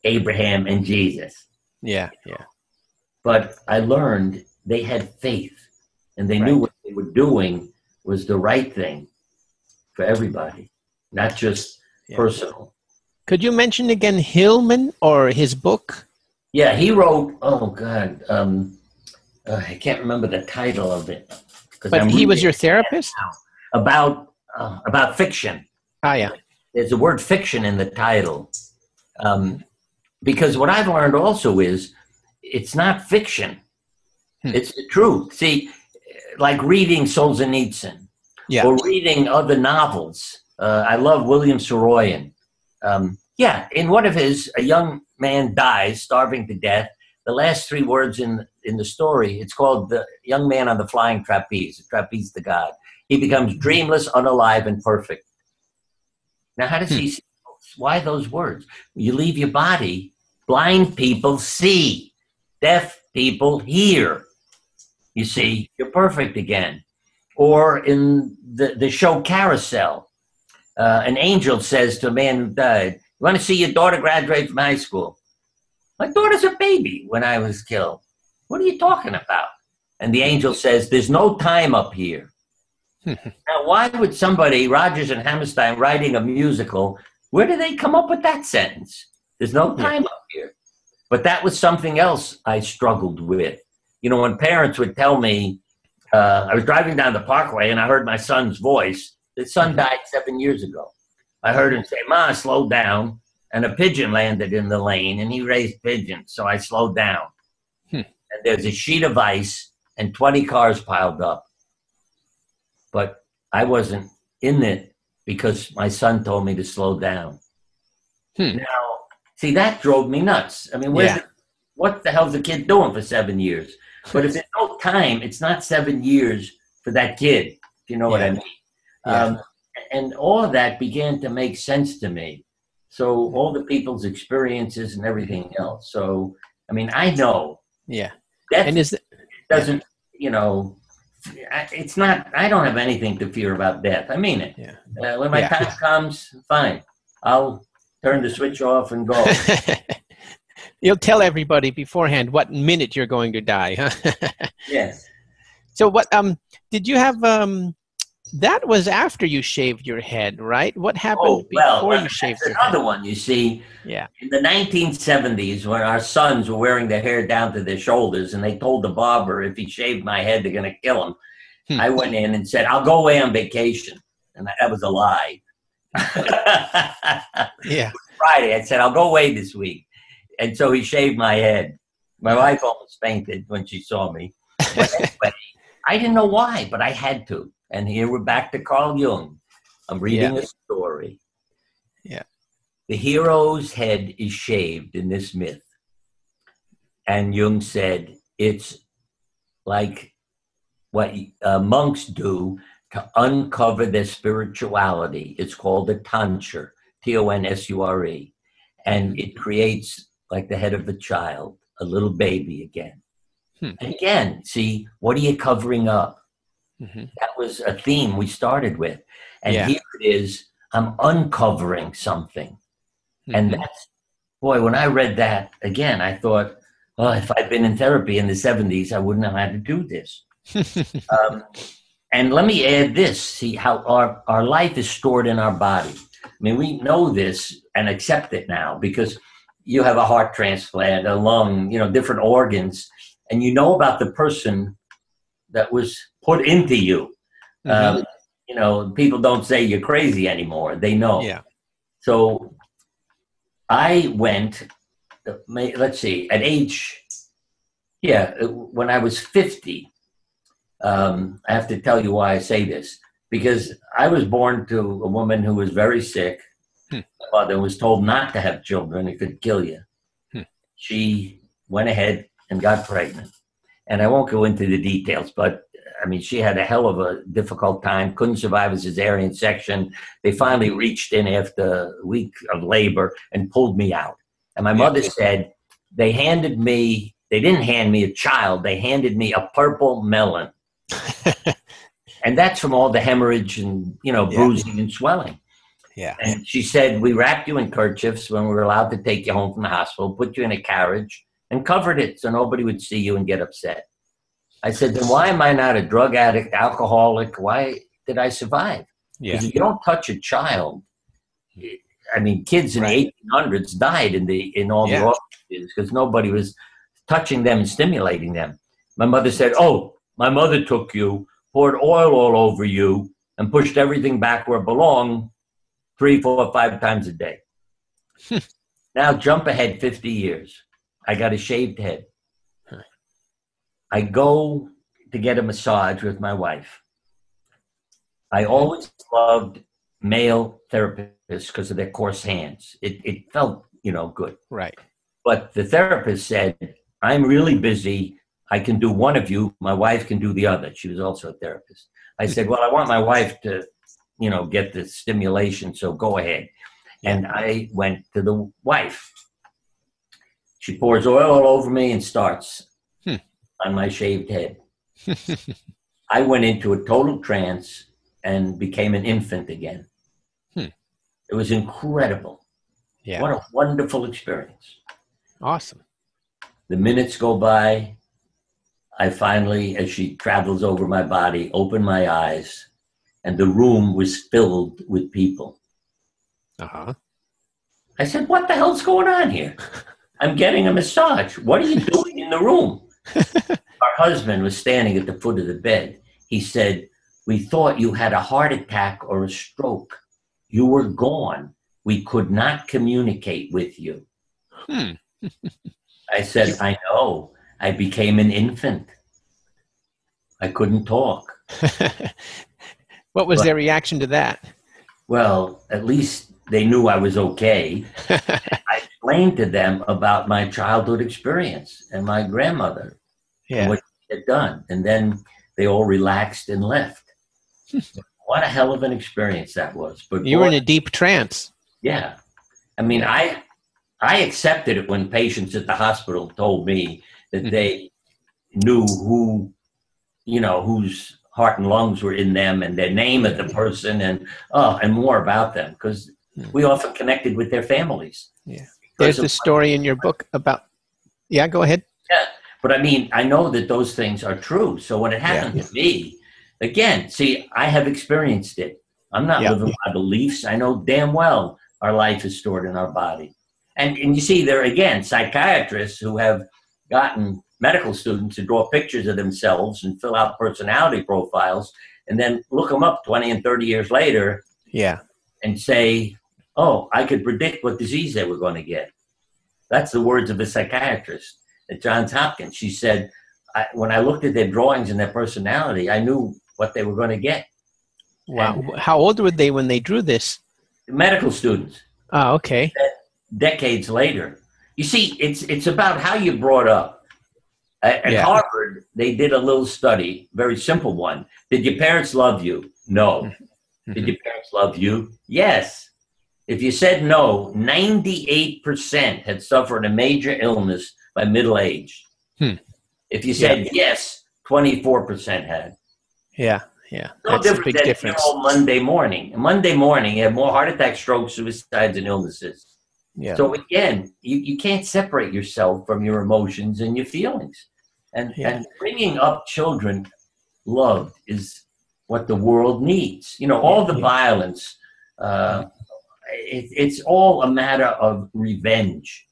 Abraham and Jesus. Yeah. Yeah. But I learned they had faith and they knew what they were doing was the right thing for everybody, not just Yeah. personal. Could you mention again Hillman or his book? Yeah, he wrote, oh God, um, uh, I can't remember the title of it. But I'm he was your therapist? about uh, about fiction. Ah, yeah. There's the word fiction in the title, um, because what I've learned also is it's not fiction; Hmm. it's the truth. See, like reading Solzhenitsyn Yeah. or reading other novels. Uh, I love William Saroyan. Um, yeah, in one of his, a young man dies, starving to death. The last three words in in the story, it's called "The Young Man on the Flying Trapeze." The trapeze to God. He becomes dreamless, unalive, and perfect. Now, how does he? see Why those words? You leave your body. Blind people see. Deaf people hear. You see, you're perfect again. Or in the, the show Carousel, uh, an angel says to a man who died, You want to see your daughter graduate from high school? My daughter's a baby when I was killed. What are you talking about? And the angel says, There's no time up here. [LAUGHS] now, why would somebody, Rogers and Hammerstein, writing a musical, where did they come up with that sentence? There's no time up here. But that was something else I struggled with. You know, when parents would tell me, uh, I was driving down the parkway and I heard my son's voice. His son died seven years ago. I heard him say, Ma, slow down. And a pigeon landed in the lane and he raised pigeons. So I slowed down. Hmm. And there's a sheet of ice and 20 cars piled up. But I wasn't in it because my son told me to slow down. Hmm. Now, see, that drove me nuts. I mean, where's Yeah. the, what the hell's the kid doing for seven years? But if [LAUGHS] there's no time, it's not seven years for that kid, if you know what I mean. Yeah. Um, and all of that began to make sense to me. So all the people's experiences and everything else. So, I mean, I know Yeah. that And is it, doesn't, you know, it's not, I don't have anything to fear about death. I mean it. yeah. Uh, when my Yeah. time [LAUGHS] comes, fine. I'll turn the switch off and go. [LAUGHS] You'll tell everybody beforehand what minute you're going to die, huh? [LAUGHS] yes. so what um did you have um that was after you shaved your head, right? What happened Oh, well, before well, you shaved your head? another one. You see, Yeah. in the 1970s, when our sons were wearing their hair down to their shoulders, and they told the barber if he shaved my head, they're going to kill him. Hmm. I went in and said, "I'll go away on vacation," and that was a lie. [LAUGHS] Yeah. Friday, I said, "I'll go away this week," and so he shaved my head. My wife almost fainted when she saw me. Anyway, I didn't know why, but I had to. And here we're back to Carl Jung. I'm reading Yeah. a story. Yeah. The hero's head is shaved in this myth. And Jung said it's like what uh, monks do to uncover their spirituality. It's called a tonsure, T O N S U R E. And it creates like the head of a child, a little baby again. Hmm. And again, see, what are you covering up? Mhm. That was a theme we started with. And Yeah. here it is I'm uncovering something. And Mhm. that's, boy, when I read that again, I thought, well, if I'd been in therapy in the 70s, I wouldn't have had to do this. [LAUGHS] Um, and let me add this see how our, our life is stored in our body. I mean, we know this and accept it now because you have a heart transplant, a lung, you know, different organs, and you know about the person that was put into you. Um, you know, people don't say you're crazy anymore. They know. yeah. So I went, let's see, at age, yeah, when I was 50, um, I have to tell you why I say this. Because I was born to a woman who was very sick. Hmm. My mother was told not to have children, it could kill you. Hmm. She went ahead and got pregnant. And I won't go into the details, but I mean, she had a hell of a difficult time, couldn't survive a cesarean section. They finally reached in after a week of labor and pulled me out. And my mother said, they handed me, they didn't hand me a child, they handed me a purple melon. [LAUGHS] and that's from all the hemorrhage and, you know, Yeah. bruising and swelling. Yeah. And she said, We wrapped you in kerchiefs when we were allowed to take you home from the hospital, put you in a carriage, and covered it so nobody would see you and get upset. I said, Then why am I not a drug addict, alcoholic? Why did I survive? Because if you don't touch a child, I mean, kids in Right. the 1800s died in the in all Yeah. the orphanages because nobody was touching them and stimulating them. My mother said, "Oh, my mother took you, poured oil all over you, and pushed everything back where it belonged, three, four, five times a day." [LAUGHS] now jump ahead 50 years. I got a shaved head. I go to get a massage with my wife. I always loved male therapists because of their coarse hands. It, it felt, you know, good. Right. But the therapist said, I'm really busy. I can do one of you. My wife can do the other. She was also a therapist. I said, Well, I want my wife to, you know, get the stimulation, so go ahead. And I went to the wife. She pours oil all over me and starts. On my shaved head. I went into a total trance and became an infant again. Hmm. It was incredible. yeah. What a wonderful experience. awesome. The minutes go by. I finally, as she travels over my body, open my eyes, and the room was filled with people. Uh huh. I said, What the hell's going on here? I'm getting a massage. What are you [LAUGHS] doing in the room? Our husband was standing at the foot of the bed. He said, We thought you had a heart attack or a stroke. You were gone. We could not communicate with you. Hmm. [LAUGHS] I said, I know. I became an infant. I couldn't talk. [LAUGHS] what was But- their reaction to that? Well, at least they knew I was okay. [LAUGHS] I explained to them about my childhood experience and my grandmother and yeah. what had done. And then they all relaxed and left. [LAUGHS] what a hell of an experience that was. But You were in a deep trance. yeah. I mean, I I accepted it when patients at the hospital told me that Mhm. they knew who, you know, whose heart and lungs were in them and their name of the person and oh, and more about them because Hmm. we often connected with their families. Yeah. There's a story in your book about. Yeah, go ahead. But I mean, I know that those things are true. So when it happened to me, again, see, I have experienced it. I'm not Yeah. living my beliefs. I know damn well our life is stored in our body. And and you see, there again, psychiatrists who have gotten medical students to draw pictures of themselves and fill out personality profiles and then look them up 20 and 30 years later Yeah. and say, oh, I could predict what disease they were going to get. That's the words of a psychiatrist at Johns Hopkins. She said, I, when I looked at their drawings and their personality, I knew what they were going to get. Wow. How old were they when they drew this? Medical students, Oh, okay. decades later. You see, it's it's about how you're brought up. At, at Yeah. Harvard, they did a little study, very simple one. Did your parents love you? No. Did Mhm. your parents love you? Yes. If you said no, 98% had suffered a major illness by middle age. Hmm. If you said yes, 24% had. Yeah. Yeah. No That's a big than difference. Monday morning. Monday morning, you have more heart attacks, strokes, suicides, and illnesses. Yeah. So again, you, you can't separate yourself from your emotions and your feelings. And, Yeah. and bringing up children loved is what the world needs. You know, all the Yeah. violence, uh, it, it's all a matter of revenge.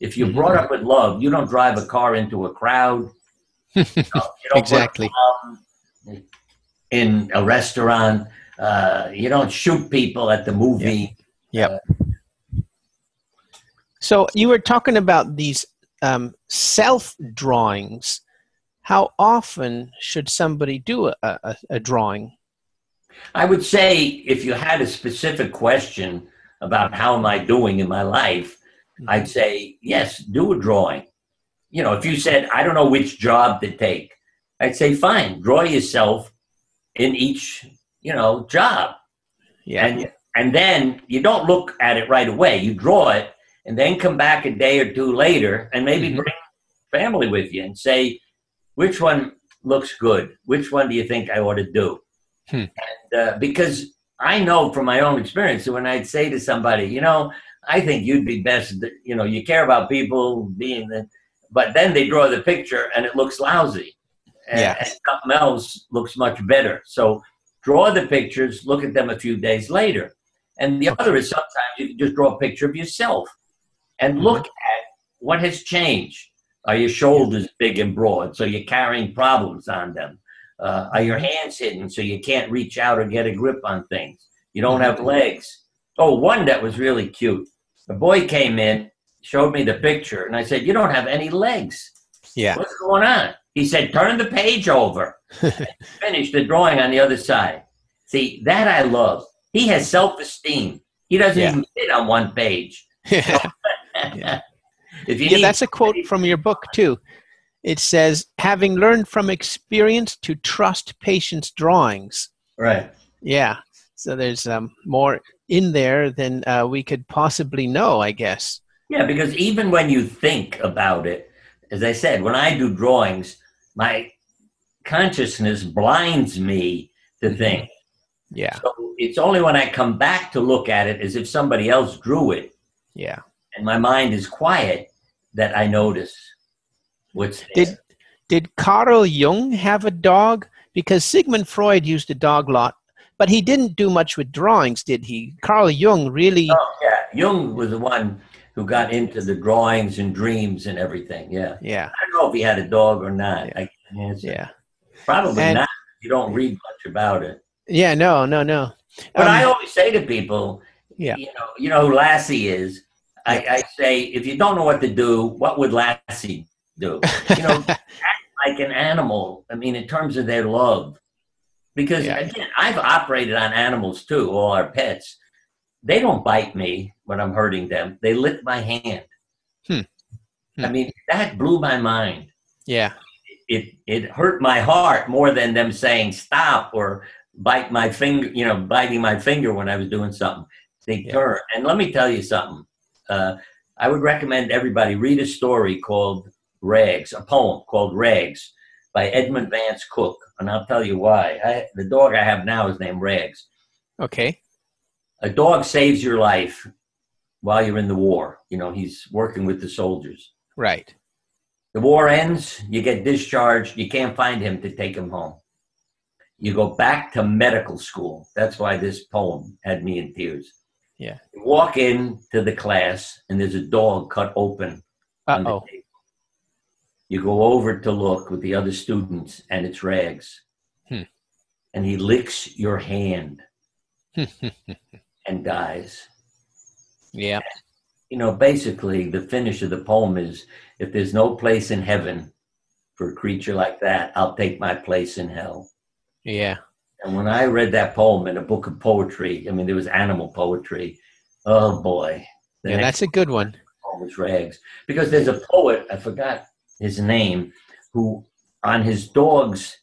If you're Mhm. brought up with love, you don't drive a car into a crowd. [LAUGHS] You know, you don't put a Exactly. In a restaurant, uh, you don't shoot people at the movie. Yep. So you were talking about these um, self drawings. How often should somebody do a, a, a drawing? I would say if you had a specific question about how am I doing in my life, I'd say, yes, do a drawing. You know, if you said, I don't know which job to take, I'd say, fine, draw yourself in each, you know, job. Yeah. And, and then you don't look at it right away. You draw it and then come back a day or two later and maybe Mhm. bring family with you and say, which one looks good? Which one do you think I ought to do? Hmm. And uh, because I know from my own experience that when I'd say to somebody, you know, I think you'd be best, you know, you care about people being the, but then they draw the picture and it looks lousy. And, Yeah. and something else looks much better. So draw the pictures, look at them a few days later. And the other is sometimes you can just draw a picture of yourself and Mhm. look at what has changed. Are your shoulders big and broad so you're carrying problems on them? Uh, are your hands hidden so you can't reach out or get a grip on things? You don't have legs. Oh, one that was really cute. A boy came in, showed me the picture, and I said, You don't have any legs. Yeah. What's going on? He said, Turn the page over. [LAUGHS] Finish the drawing on the other side. See, that I love. He has self esteem. He doesn't Yeah. even fit on one page. [LAUGHS] yeah. [LAUGHS] Yeah, need that's a quote from your book too. It says, "Having learned from experience to trust patients' drawings." right. Yeah. So there's um, more in there than uh, we could possibly know, I guess. Yeah, because even when you think about it, as I said, when I do drawings, my consciousness blinds me to things. Yeah. So it's only when I come back to look at it as if somebody else drew it Yeah. and my mind is quiet that I notice what's there. Did did Carl Jung have a dog? Because Sigmund Freud used a dog lot, but he didn't do much with drawings, did he? Carl Jung really. Oh, yeah. Jung was the one who got into the drawings and dreams and everything. Yeah. Yeah. I don't know if he had a dog or not. Yeah. I can't answer. Yeah. Probably And- not. You don't read much about it. Yeah. No. No. No. But Um, I always say to people, Yeah. you know, you know who Lassie is. I, I say, if you don't know what to do, what would Lassie do? You know, [LAUGHS] act like an animal. I mean, in terms of their love, because Yeah. again, I've operated on animals too. All our pets, they don't bite me when I'm hurting them. They lick my hand. Hmm. Hmm. I mean, that blew my mind yeah. it it hurt my heart more than them saying stop or bite my finger you know biting my finger when i was doing something they Yeah. turn and let me tell you something uh, i would recommend everybody read a story called rags a poem called rags by edmund vance cooke and i'll tell you why I, the dog i have now is named rags Okay. a dog saves your life while you're in the war you know he's working with the soldiers Right. The war ends, you get discharged, you can't find him to take him home. You go back to medical school. That's why this poem had me in tears. Yeah. You walk in to the class and there's a dog cut open Uh on the oh. table. You go over to look with the other students and it's rags. Hmm. And he licks your hand [LAUGHS] and dies. yeah. you know, basically the finish of the poem is if there's no place in heaven for a creature like that, I'll take my place in hell. Yeah. And when I read that poem in a book of poetry, I mean, there was animal poetry. Oh boy. Yeah. That's a good one. was Rags. Because there's a poet, I forgot his name, who on his dog's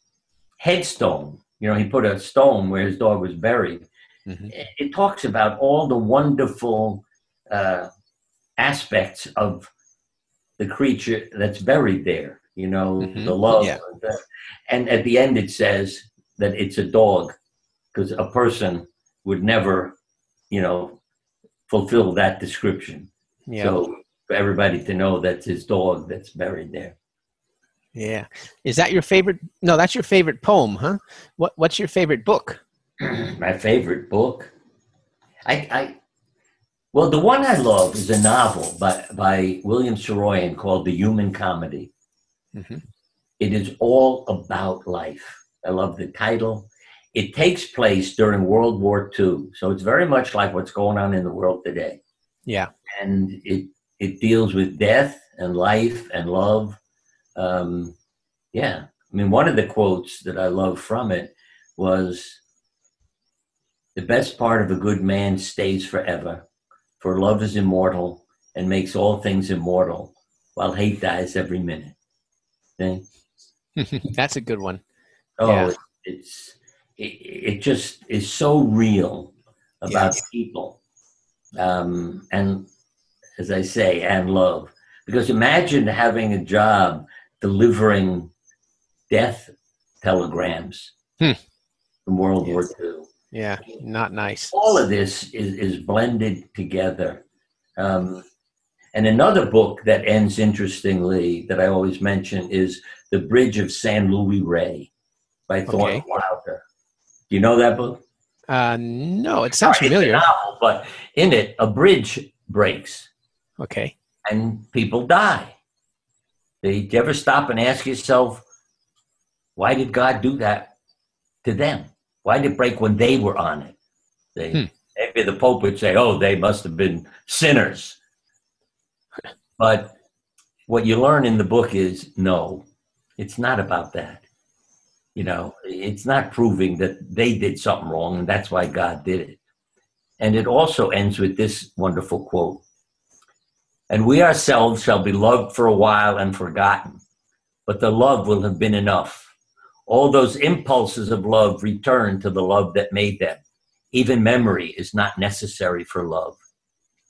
headstone, you know, he put a stone where his dog was buried. Mhm. It, talks about all the wonderful uh, aspects of the creature that's buried there, you know, Mhm. the love. Yeah. and the- And at the end, it says that it's a dog because a person would never, you know, fulfill that description. Yeah. So for everybody to know that's his dog that's buried there. yeah. Is that your favorite? No, that's your favorite poem, huh? What What's your favorite book? [CLEARS THROAT] My favorite book. I, I well, the one I love is a novel by by William Saroyan called The Human Comedy. Mhm. It is all about life. I love the title. It takes place during World War II, so it's very much like what's going on in the world today. Yeah. and it it deals with death and life and love. Um, yeah, I mean, one of the quotes that I love from it was, "The best part of a good man stays forever, for love is immortal and makes all things immortal, while hate dies every minute." [LAUGHS] That's a good one. Oh, Yeah. it's it, it just is so real about people, um, and as I say, and love. Because imagine having a job delivering death telegrams Hmm. from World Yes. War II. Yeah. Not nice. All of this is, is blended together. Um, and another book that ends interestingly that I always mention is The Bridge of San Luis Rey by Thornton Okay. Wilder. Do you know that book? Uh, no, it sounds It's a familiar. novel, but in it, a bridge breaks Okay. and people die. You ever stop and ask yourself, why did God do that to them? Why did it break when they were on it? They, hmm. Maybe the Pope would say, oh, they must have been sinners. But what you learn in the book is no, it's not about that. You know, it's not proving that they did something wrong and that's why God did it. And it also ends with this wonderful quote And we ourselves shall be loved for a while and forgotten, but the love will have been enough. All those impulses of love return to the love that made them. Even memory is not necessary for love.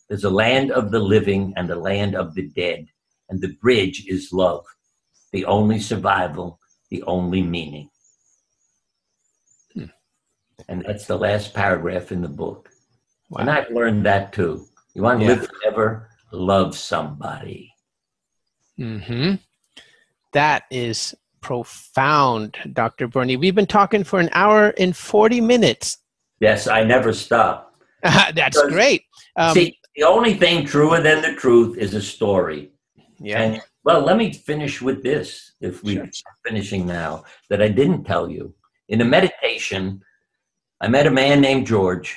There's a land of the living and a land of the dead, and the bridge is love, the only survival, the only meaning. Hmm. And that's the last paragraph in the book. Wow. And I've learned that too. You want to yeah. live forever, love somebody. Hmm. That is profound, Dr. Bernie. We've been talking for an hour and 40 minutes. Yes, I never stop. [LAUGHS] That's great. Um, see, the only thing truer than the truth is a story. Yeah. And, well, let me finish with this, if we sure. finishing now, that I didn't tell you. In a meditation, I met a man named George,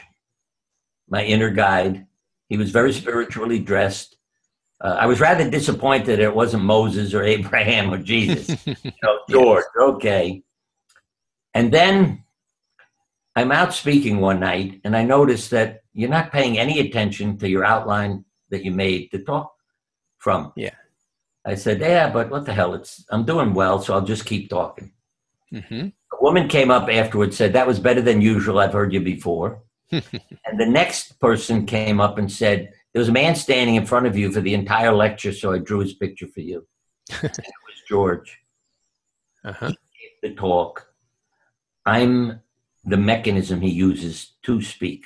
my inner guide. He was very spiritually dressed. Uh, I was rather disappointed it wasn't Moses or [LAUGHS] Abraham or Jesus. [LAUGHS] you know, George, okay. And then I'm out speaking one night and I noticed that you're not paying any attention to your outline that you made to talk from. Yeah. I said, yeah, but what the hell? It's I'm doing well, so I'll just keep talking. Mm-hmm. A woman came up afterwards, said that was better than usual. I've heard you before. And the next person came up and said, there was a man standing in front of you for the entire lecture, so I drew his picture for you. [LAUGHS] it was George. Uh-huh. the talk. I'm the mechanism he uses to speak.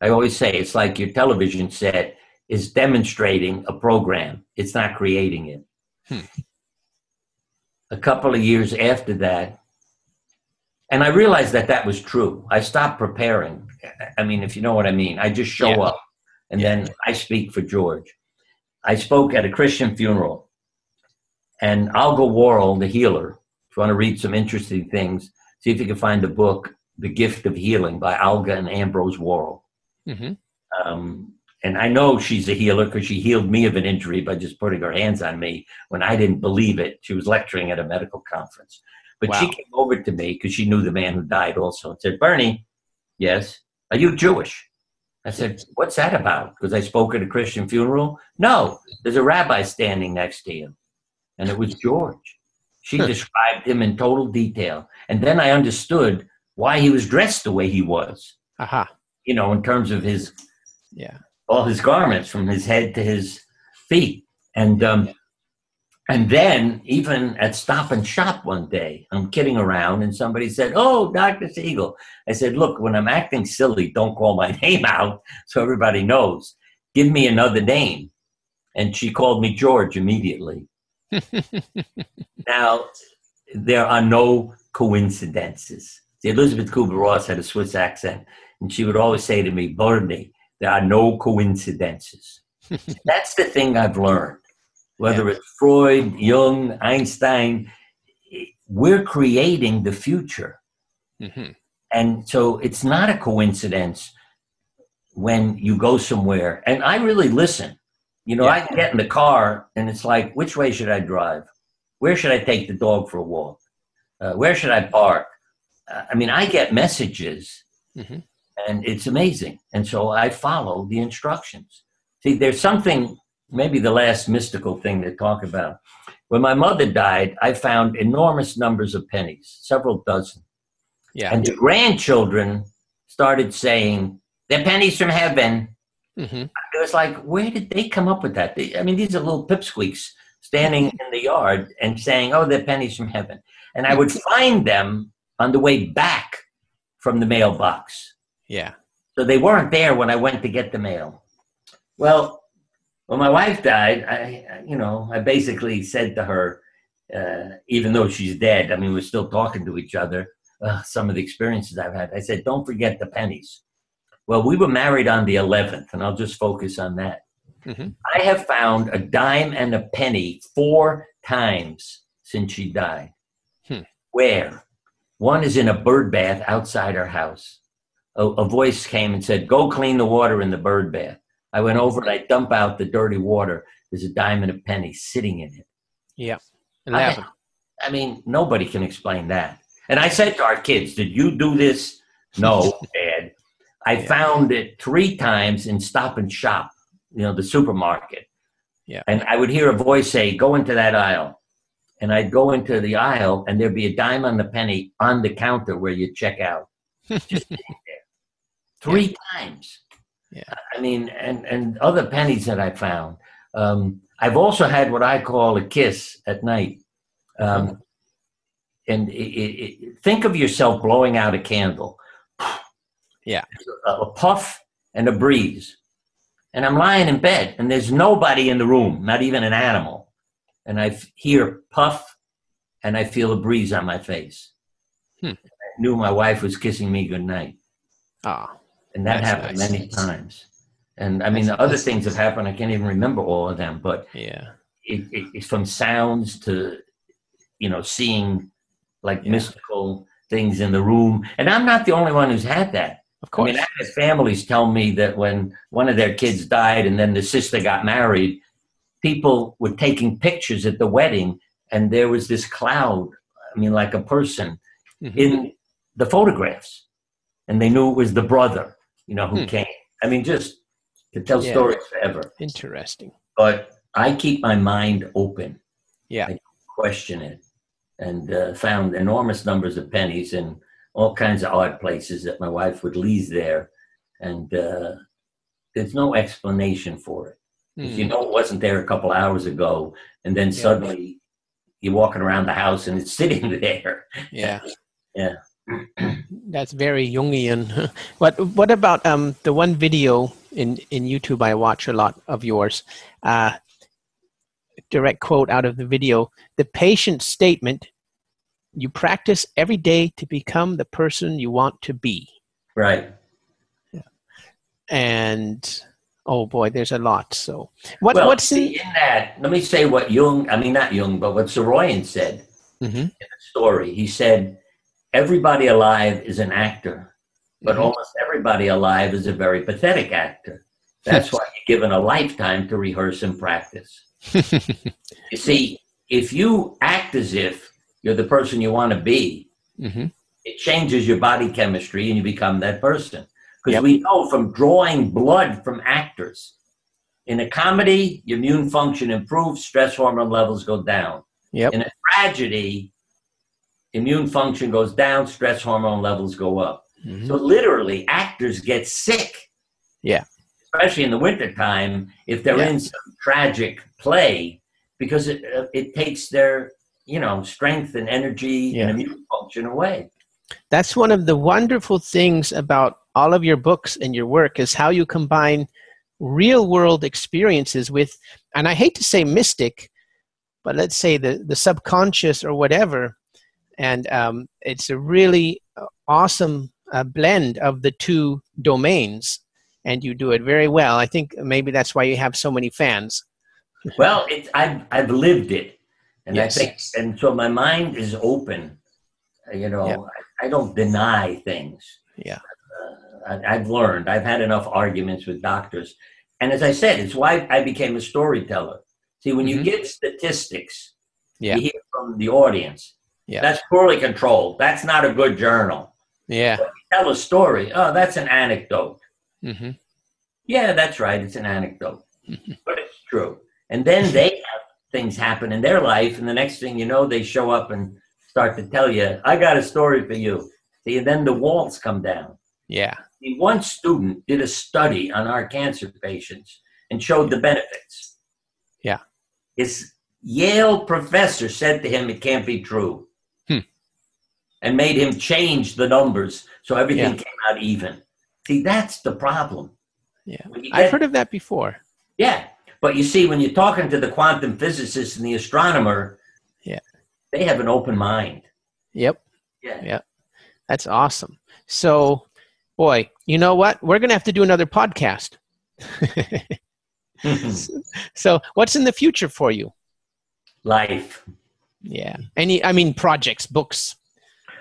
I always say it's like your television set is demonstrating a program, it's not creating it. Hmm. A couple of years after that, and I realized that that was true. I stopped preparing. I mean, if you know what I mean, I just show yeah. up and yeah. then I speak for George. I spoke at a Christian funeral, and Olga Worrall, the healer, if you want to read some interesting things, see if you can find the book, The Gift of Healing by Olga and Ambrose Worrall. Mm-hmm. Um, and I know she's a healer because she healed me of an injury by just putting her hands on me when I didn't believe it. She was lecturing at a medical conference. But wow. she came over to me because she knew the man who died also and said, Bernie, yes, are you Jewish? I said, What's that about? Because I spoke at a Christian funeral? No, there's a rabbi standing next to you. And it was George. She described him in total detail. And then I understood why he was dressed the way he was. Aha. Uh-huh. You know, in terms of his, yeah, all his garments from his head to his feet. And um, and then, even at Stop and Shop one day, I'm kidding around, and somebody said, Oh, Dr. Siegel. I said, Look, when I'm acting silly, don't call my [LAUGHS] name out so everybody knows. Give me another name. And she called me George immediately. [LAUGHS] now, there are no coincidences. See, Elisabeth Kubler Ross had a Swiss accent, and she would always say to me, Bernie, there are no coincidences. [LAUGHS] That's the thing I've learned whether yeah. it's Freud, Jung, Einstein, we're creating the future. Mm-hmm. And so it's not a coincidence when you go somewhere. And I really listen. You know, yeah. I get in the car and it's like, which way should I drive? Where should I take the dog for a walk? Uh, where should I park? Uh, I mean, I get messages mm-hmm. and it's amazing. And so I follow the instructions. See, there's something maybe the last mystical thing to talk about. When my mother died, I found enormous numbers of pennies, several dozen. Yeah. And the grandchildren started saying, they're pennies from heaven. Mm-hmm. It was like, where did they come up with that? They, I mean, these are little pipsqueaks standing in the yard and saying, oh, they're pennies from heaven. And I would [LAUGHS] find them on the way back from the mailbox. Yeah. So they weren't there when I went to get the mail. Well, when my wife died, I, you know, I basically said to her, uh, even though she's dead, I mean, we're still talking to each other. Uh, some of the experiences I've had, I said, don't forget the pennies. Well, we were married on the 11th, and I'll just focus on that. Mm-hmm. I have found a dime and a penny four times since she died. Hmm. Where? One is in a bird bath outside her house. A, a voice came and said, Go clean the water in the bird bath. I went over and I dump out the dirty water. There's a dime and a penny sitting in it. Yeah. I, Eleven. I mean, nobody can explain that. And I said to our kids, Did you do this? No, [LAUGHS] Dad. I Yeah. found it three times in Stop and Shop, you know, the supermarket. Yeah. And I would hear a voice say, Go into that aisle. And I'd go into the aisle, and there'd be a dime on the penny on the counter where you check out. [LAUGHS] Just sitting there. Three times. Yeah. I mean, and, and other pennies that I found. Um, I've also had what I call a kiss at night. Um, and it, it, it, think of yourself blowing out a candle. Yeah. A, a puff and a breeze. And I'm lying in bed, and there's nobody in the room, not even an animal. And I hear puff, and I feel a breeze on my face. Hmm. I knew my wife was kissing me goodnight. Ah, And that That's happened nice. many times. And I mean, That's- the other that's- things have happened. I can't even remember all of them, but yeah. it, it, it's from sounds to, you know, seeing like Yeah. mystical things in the room. And I'm not the only one who's had that. Of I course. mean, I families tell me that when one of their kids died and then the sister got married, people were taking pictures at the wedding and there was this cloud, I mean, like a person Mhm. in the photographs. And they knew it was the brother, you know, who Hmm. came. I mean, just to tell Yeah. stories forever. Interesting. But I keep my mind open Yeah. I question it and uh, found enormous numbers of pennies in all kinds of odd places that my wife would leave there. And uh, there's no explanation for it. If you Hmm. know it wasn't there a couple hours ago, and then suddenly you're walking around the house and it's [LAUGHS] sitting there. Yeah. Yeah. That's very Jungian. [LAUGHS] what What about um the one video in in YouTube I watch a lot of yours? Uh, direct quote out of the video: "The patient statement: You practice every day to become the person you want to be." Right. And oh boy, there's a lot. So what well, what's see, in that, let me say what Jung, I mean, not Jung, but what Saroyan said. Mhm. In the story. He said, Everybody alive is an actor, but Mhm. almost everybody alive is a very pathetic actor. That's [LAUGHS] why you're given a lifetime to rehearse and practice. [LAUGHS] You see, if you act as if you're the person you want to be, Mhm. it changes your body chemistry and you become that person. Because Yep. we know from drawing blood from actors, in a comedy, your immune function improves, stress hormone levels go down. Yep. In a tragedy, immune function goes down, stress hormone levels go up. Mhm. So literally, actors get sick. Yeah. Especially in the wintertime, if they're Yeah. in some tragic play, because it, uh, it takes their, you know, strength and energy Yeah. and immune function away. That's one of the wonderful things about all of your books and your work is how you combine real world experiences with, and I hate to say mystic, but let's say the, the subconscious or whatever. And um, it's a really uh, awesome uh, blend of the two domains, and you do it very well. I think maybe that's why you have so many fans. [LAUGHS] Well, it's I've I've lived it, and Yes. I think, and so my mind is open. Uh, You know, Yeah. I, I don't deny things. Yeah. Uh, I, I've learned. I've had enough arguments with doctors, and as I said, it's why I became a storyteller. See, when Mhm. you give statistics, Yeah. you hear from the audience. Yeah. That's poorly controlled. That's not a good journal. Yeah. Tell a story. Oh, that's an anecdote. hmm Yeah, that's right. It's an anecdote, but it's true. And then they have things happen in their life, and the next thing you know, they show up and start to tell you, "I got a story for you." See, and then the walls come down. Yeah. See, one student did a study on our cancer patients and showed the benefits. Yeah. His Yale professor said to him, "It can't be true,". And made him change the numbers so everything Yeah. came out even. See, that's the problem. Yeah. You I've heard of that before. yeah, but you see, when you're talking to the quantum physicist and the astronomer, Yeah. they have an open mind. Yep. Yeah. Yeah. That's awesome. So, boy, you know what? We're going to have to do another podcast. [LAUGHS] [LAUGHS] so, what's in the future for you? life. Yeah. Any, I mean, projects, books.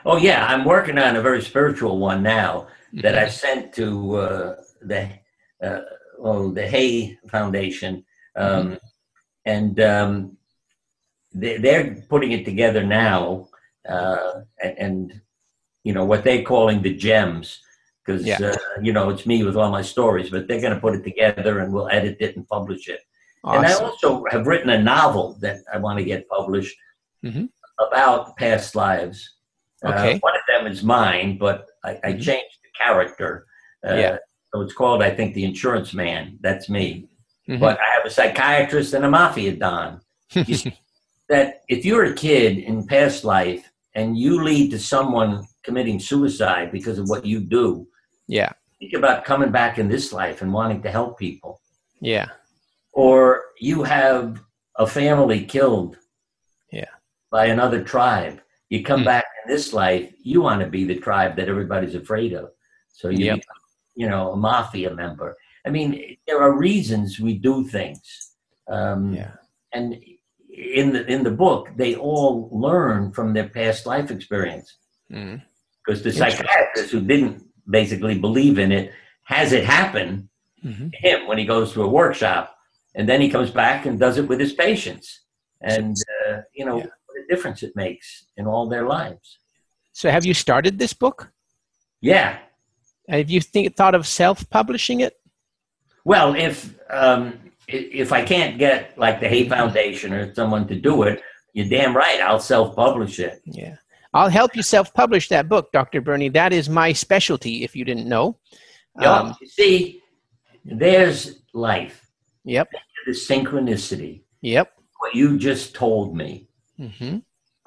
Oh yeah, I'm working on a very spiritual one now that Mhm. I sent to uh, the uh, oh the Hay Foundation, um, and um, they, they're putting it together now, uh, and, you know what they're calling the gems because Yeah. uh, you know it's me with all my stories, but they're going to put it together and we'll edit it and publish it. And I also have written a novel that I want to get published Mhm. about past lives. Okay. Uh, one of them is mine, but I, I Mhm. changed the character. Uh, Yeah. So it's called, I think, The Insurance Man. That's me. Mhm. But I have a psychiatrist and a mafia don. [LAUGHS] That if you're a kid in past life and you lead to someone committing suicide because of what you do, yeah. think about coming back in this life and wanting to help people. Yeah. or you have a family killed Yeah. by another tribe you come Hmm. back this life you want to be the tribe that everybody's afraid of so you Yep. become, you know a mafia member i mean there are reasons we do things um, Yeah. and in the in the book they all learn from their past life experience Mm. because the psychiatrist who didn't basically believe in it has it happen Mhm. him when he goes to a workshop and then he comes back and does it with his patients and uh, you know Yeah. Difference it makes in all their lives So have you started this book? yeah Have you think, thought of self-publishing it? well if um, i- if i can't get like the hay foundation or someone to do it you're damn right i'll self-publish it Yeah. I'll help you self-publish that book, Dr. Bernie. That is my specialty, if you didn't know. Yeah, Um, you see there's life yep. the synchronicity Yep. what you just told me hmm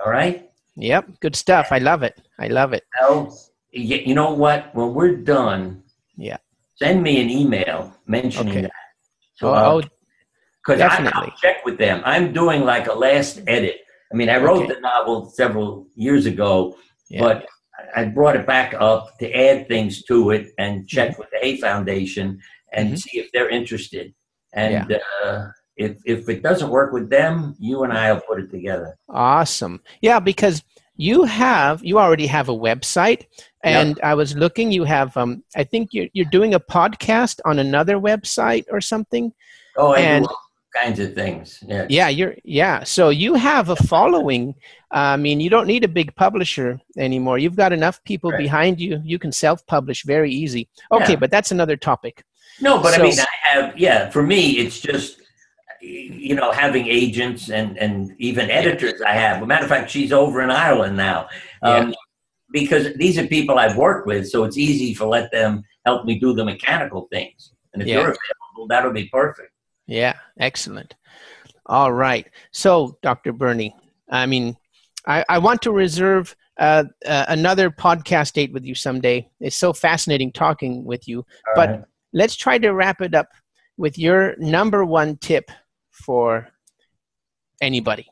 all right Yep. Good stuff. I love it. I love it. Well, you know what? When we're done, Yeah. send me an email mentioning Okay. that. So, Oh, oh, because I, definitely. I'll check with them. I'm doing like a last edit. I mean, I wrote Okay. the novel several years ago, yeah. but I brought it back up to add things to it and check Mm-hmm. with the Hay Foundation and Mhm. see if they're interested. And uh, if if it doesn't work with them, you and I will put it together. Awesome. Yeah, because you have you already have a website and I was looking you have um I think you're you're doing a podcast on another website or something. Oh, I And- all kinds of things. Yeah. Yeah, you're yeah. So you have a following. I mean, you don't need a big publisher anymore. You've got enough people Right. behind you. You can self-publish very easy. Okay, Yeah. but that's another topic. No, but So- I mean, I have, yeah, for me, it's just, you know, having agents and, and even editors I have. As a matter of fact, she's over in Ireland now. Um, Because these are people I've worked with, so it's easy to let them help me do the mechanical things. And if Yeah. you're available, that'll be perfect. Yeah, excellent. All right. So, Dr. Bernie, I mean, I, I want to reserve uh, uh, another podcast date with you someday. It's so fascinating talking with you. All But- right. Let's try to wrap it up with your number one tip for anybody.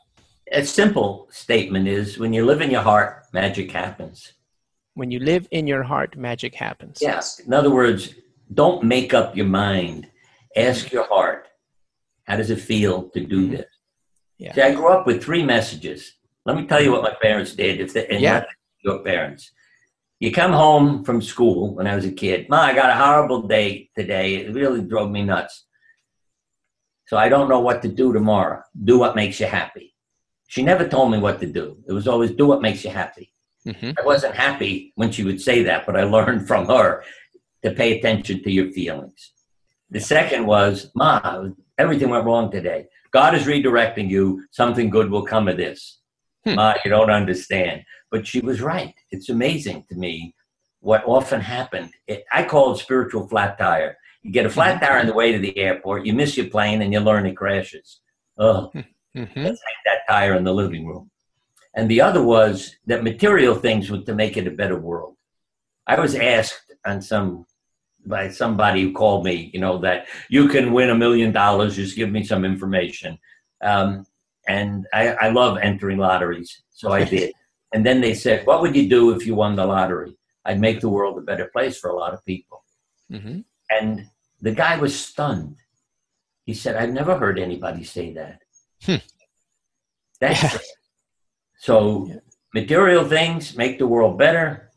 a simple statement is when you live in your heart, magic happens. When you live in your heart, magic happens. Yes. In other words, don't make up your mind. Ask your heart, how does it feel to do Mhm. this? Yeah. See, I grew up with three messages. Let me tell you what my parents did. If they, and Yeah. your parents, you come home from school when I was a kid. Ma, I got a horrible day today. It really drove me nuts. So I don't know what to do tomorrow. Do what makes you happy. She never told me what to do. It was always do what makes you happy. hmm I wasn't happy when she would say that, but I learned from her to pay attention to your feelings. The second was, Ma, everything went wrong today. God is redirecting you. Something good will come of this. Hmm. Ma, you don't understand. But she was right. It's amazing to me what often happened. It, I call it spiritual flat tire. You get a flat tire on the way to the airport, you miss your plane, and you learn it crashes. Oh, hmm let's take that tire in the living room. And the other was that material things were to make it a better world. I was asked on some by somebody who called me, you know, that you can win a million dollars, just give me some information. Um, and I, I love entering lotteries, so I [LAUGHS] did. And then they said, What would you do if you won the lottery? I'd make the world a better place for a lot of people. hmm And the guy was stunned. He said, I've never heard anybody say that. Hmm. That's yeah. so yeah. material things make the world better.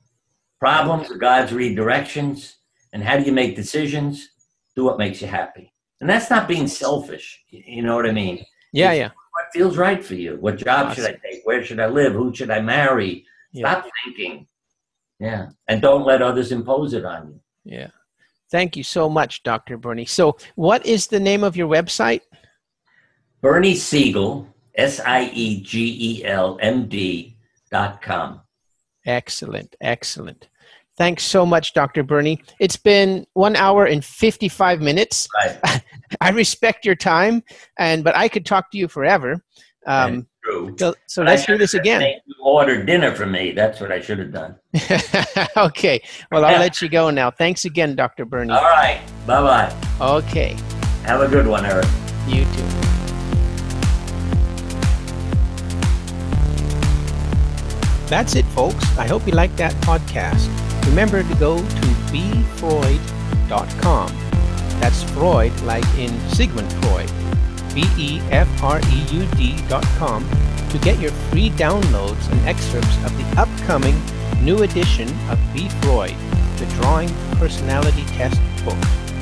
Problems are God's redirections. And how do you make decisions? Do what makes you happy. And that's not being selfish. You know what I mean? Yeah, it's yeah. What feels right for you? What job awesome. should I take? Where should I live? Who should I marry? Yeah. Stop thinking. Yeah. And don't let others impose it on you. Yeah. Thank you so much, Dr. Bernie. So, what is the name of your website? Bernie Siegel, S I E G E L M D dot com. Excellent. Excellent. Thanks so much, Dr. Bernie. It's been one hour and 55 minutes. Right. [LAUGHS] I respect your time, and but I could talk to you forever. Um, true. So, so let's do this again. You ordered dinner for me. That's what I should have done. [LAUGHS] okay. Well, I'll [LAUGHS] let you go now. Thanks again, Dr. Bernie. All right. Bye bye. Okay. Have a good one, Eric. You too. That's it, folks. I hope you liked that podcast. Remember to go to befreud.com. That's Freud like in Sigmund Freud. B-E-F-R-E-U-D dot com to get your free downloads and excerpts of the upcoming new edition of Be Freud, the Drawing Personality Test book.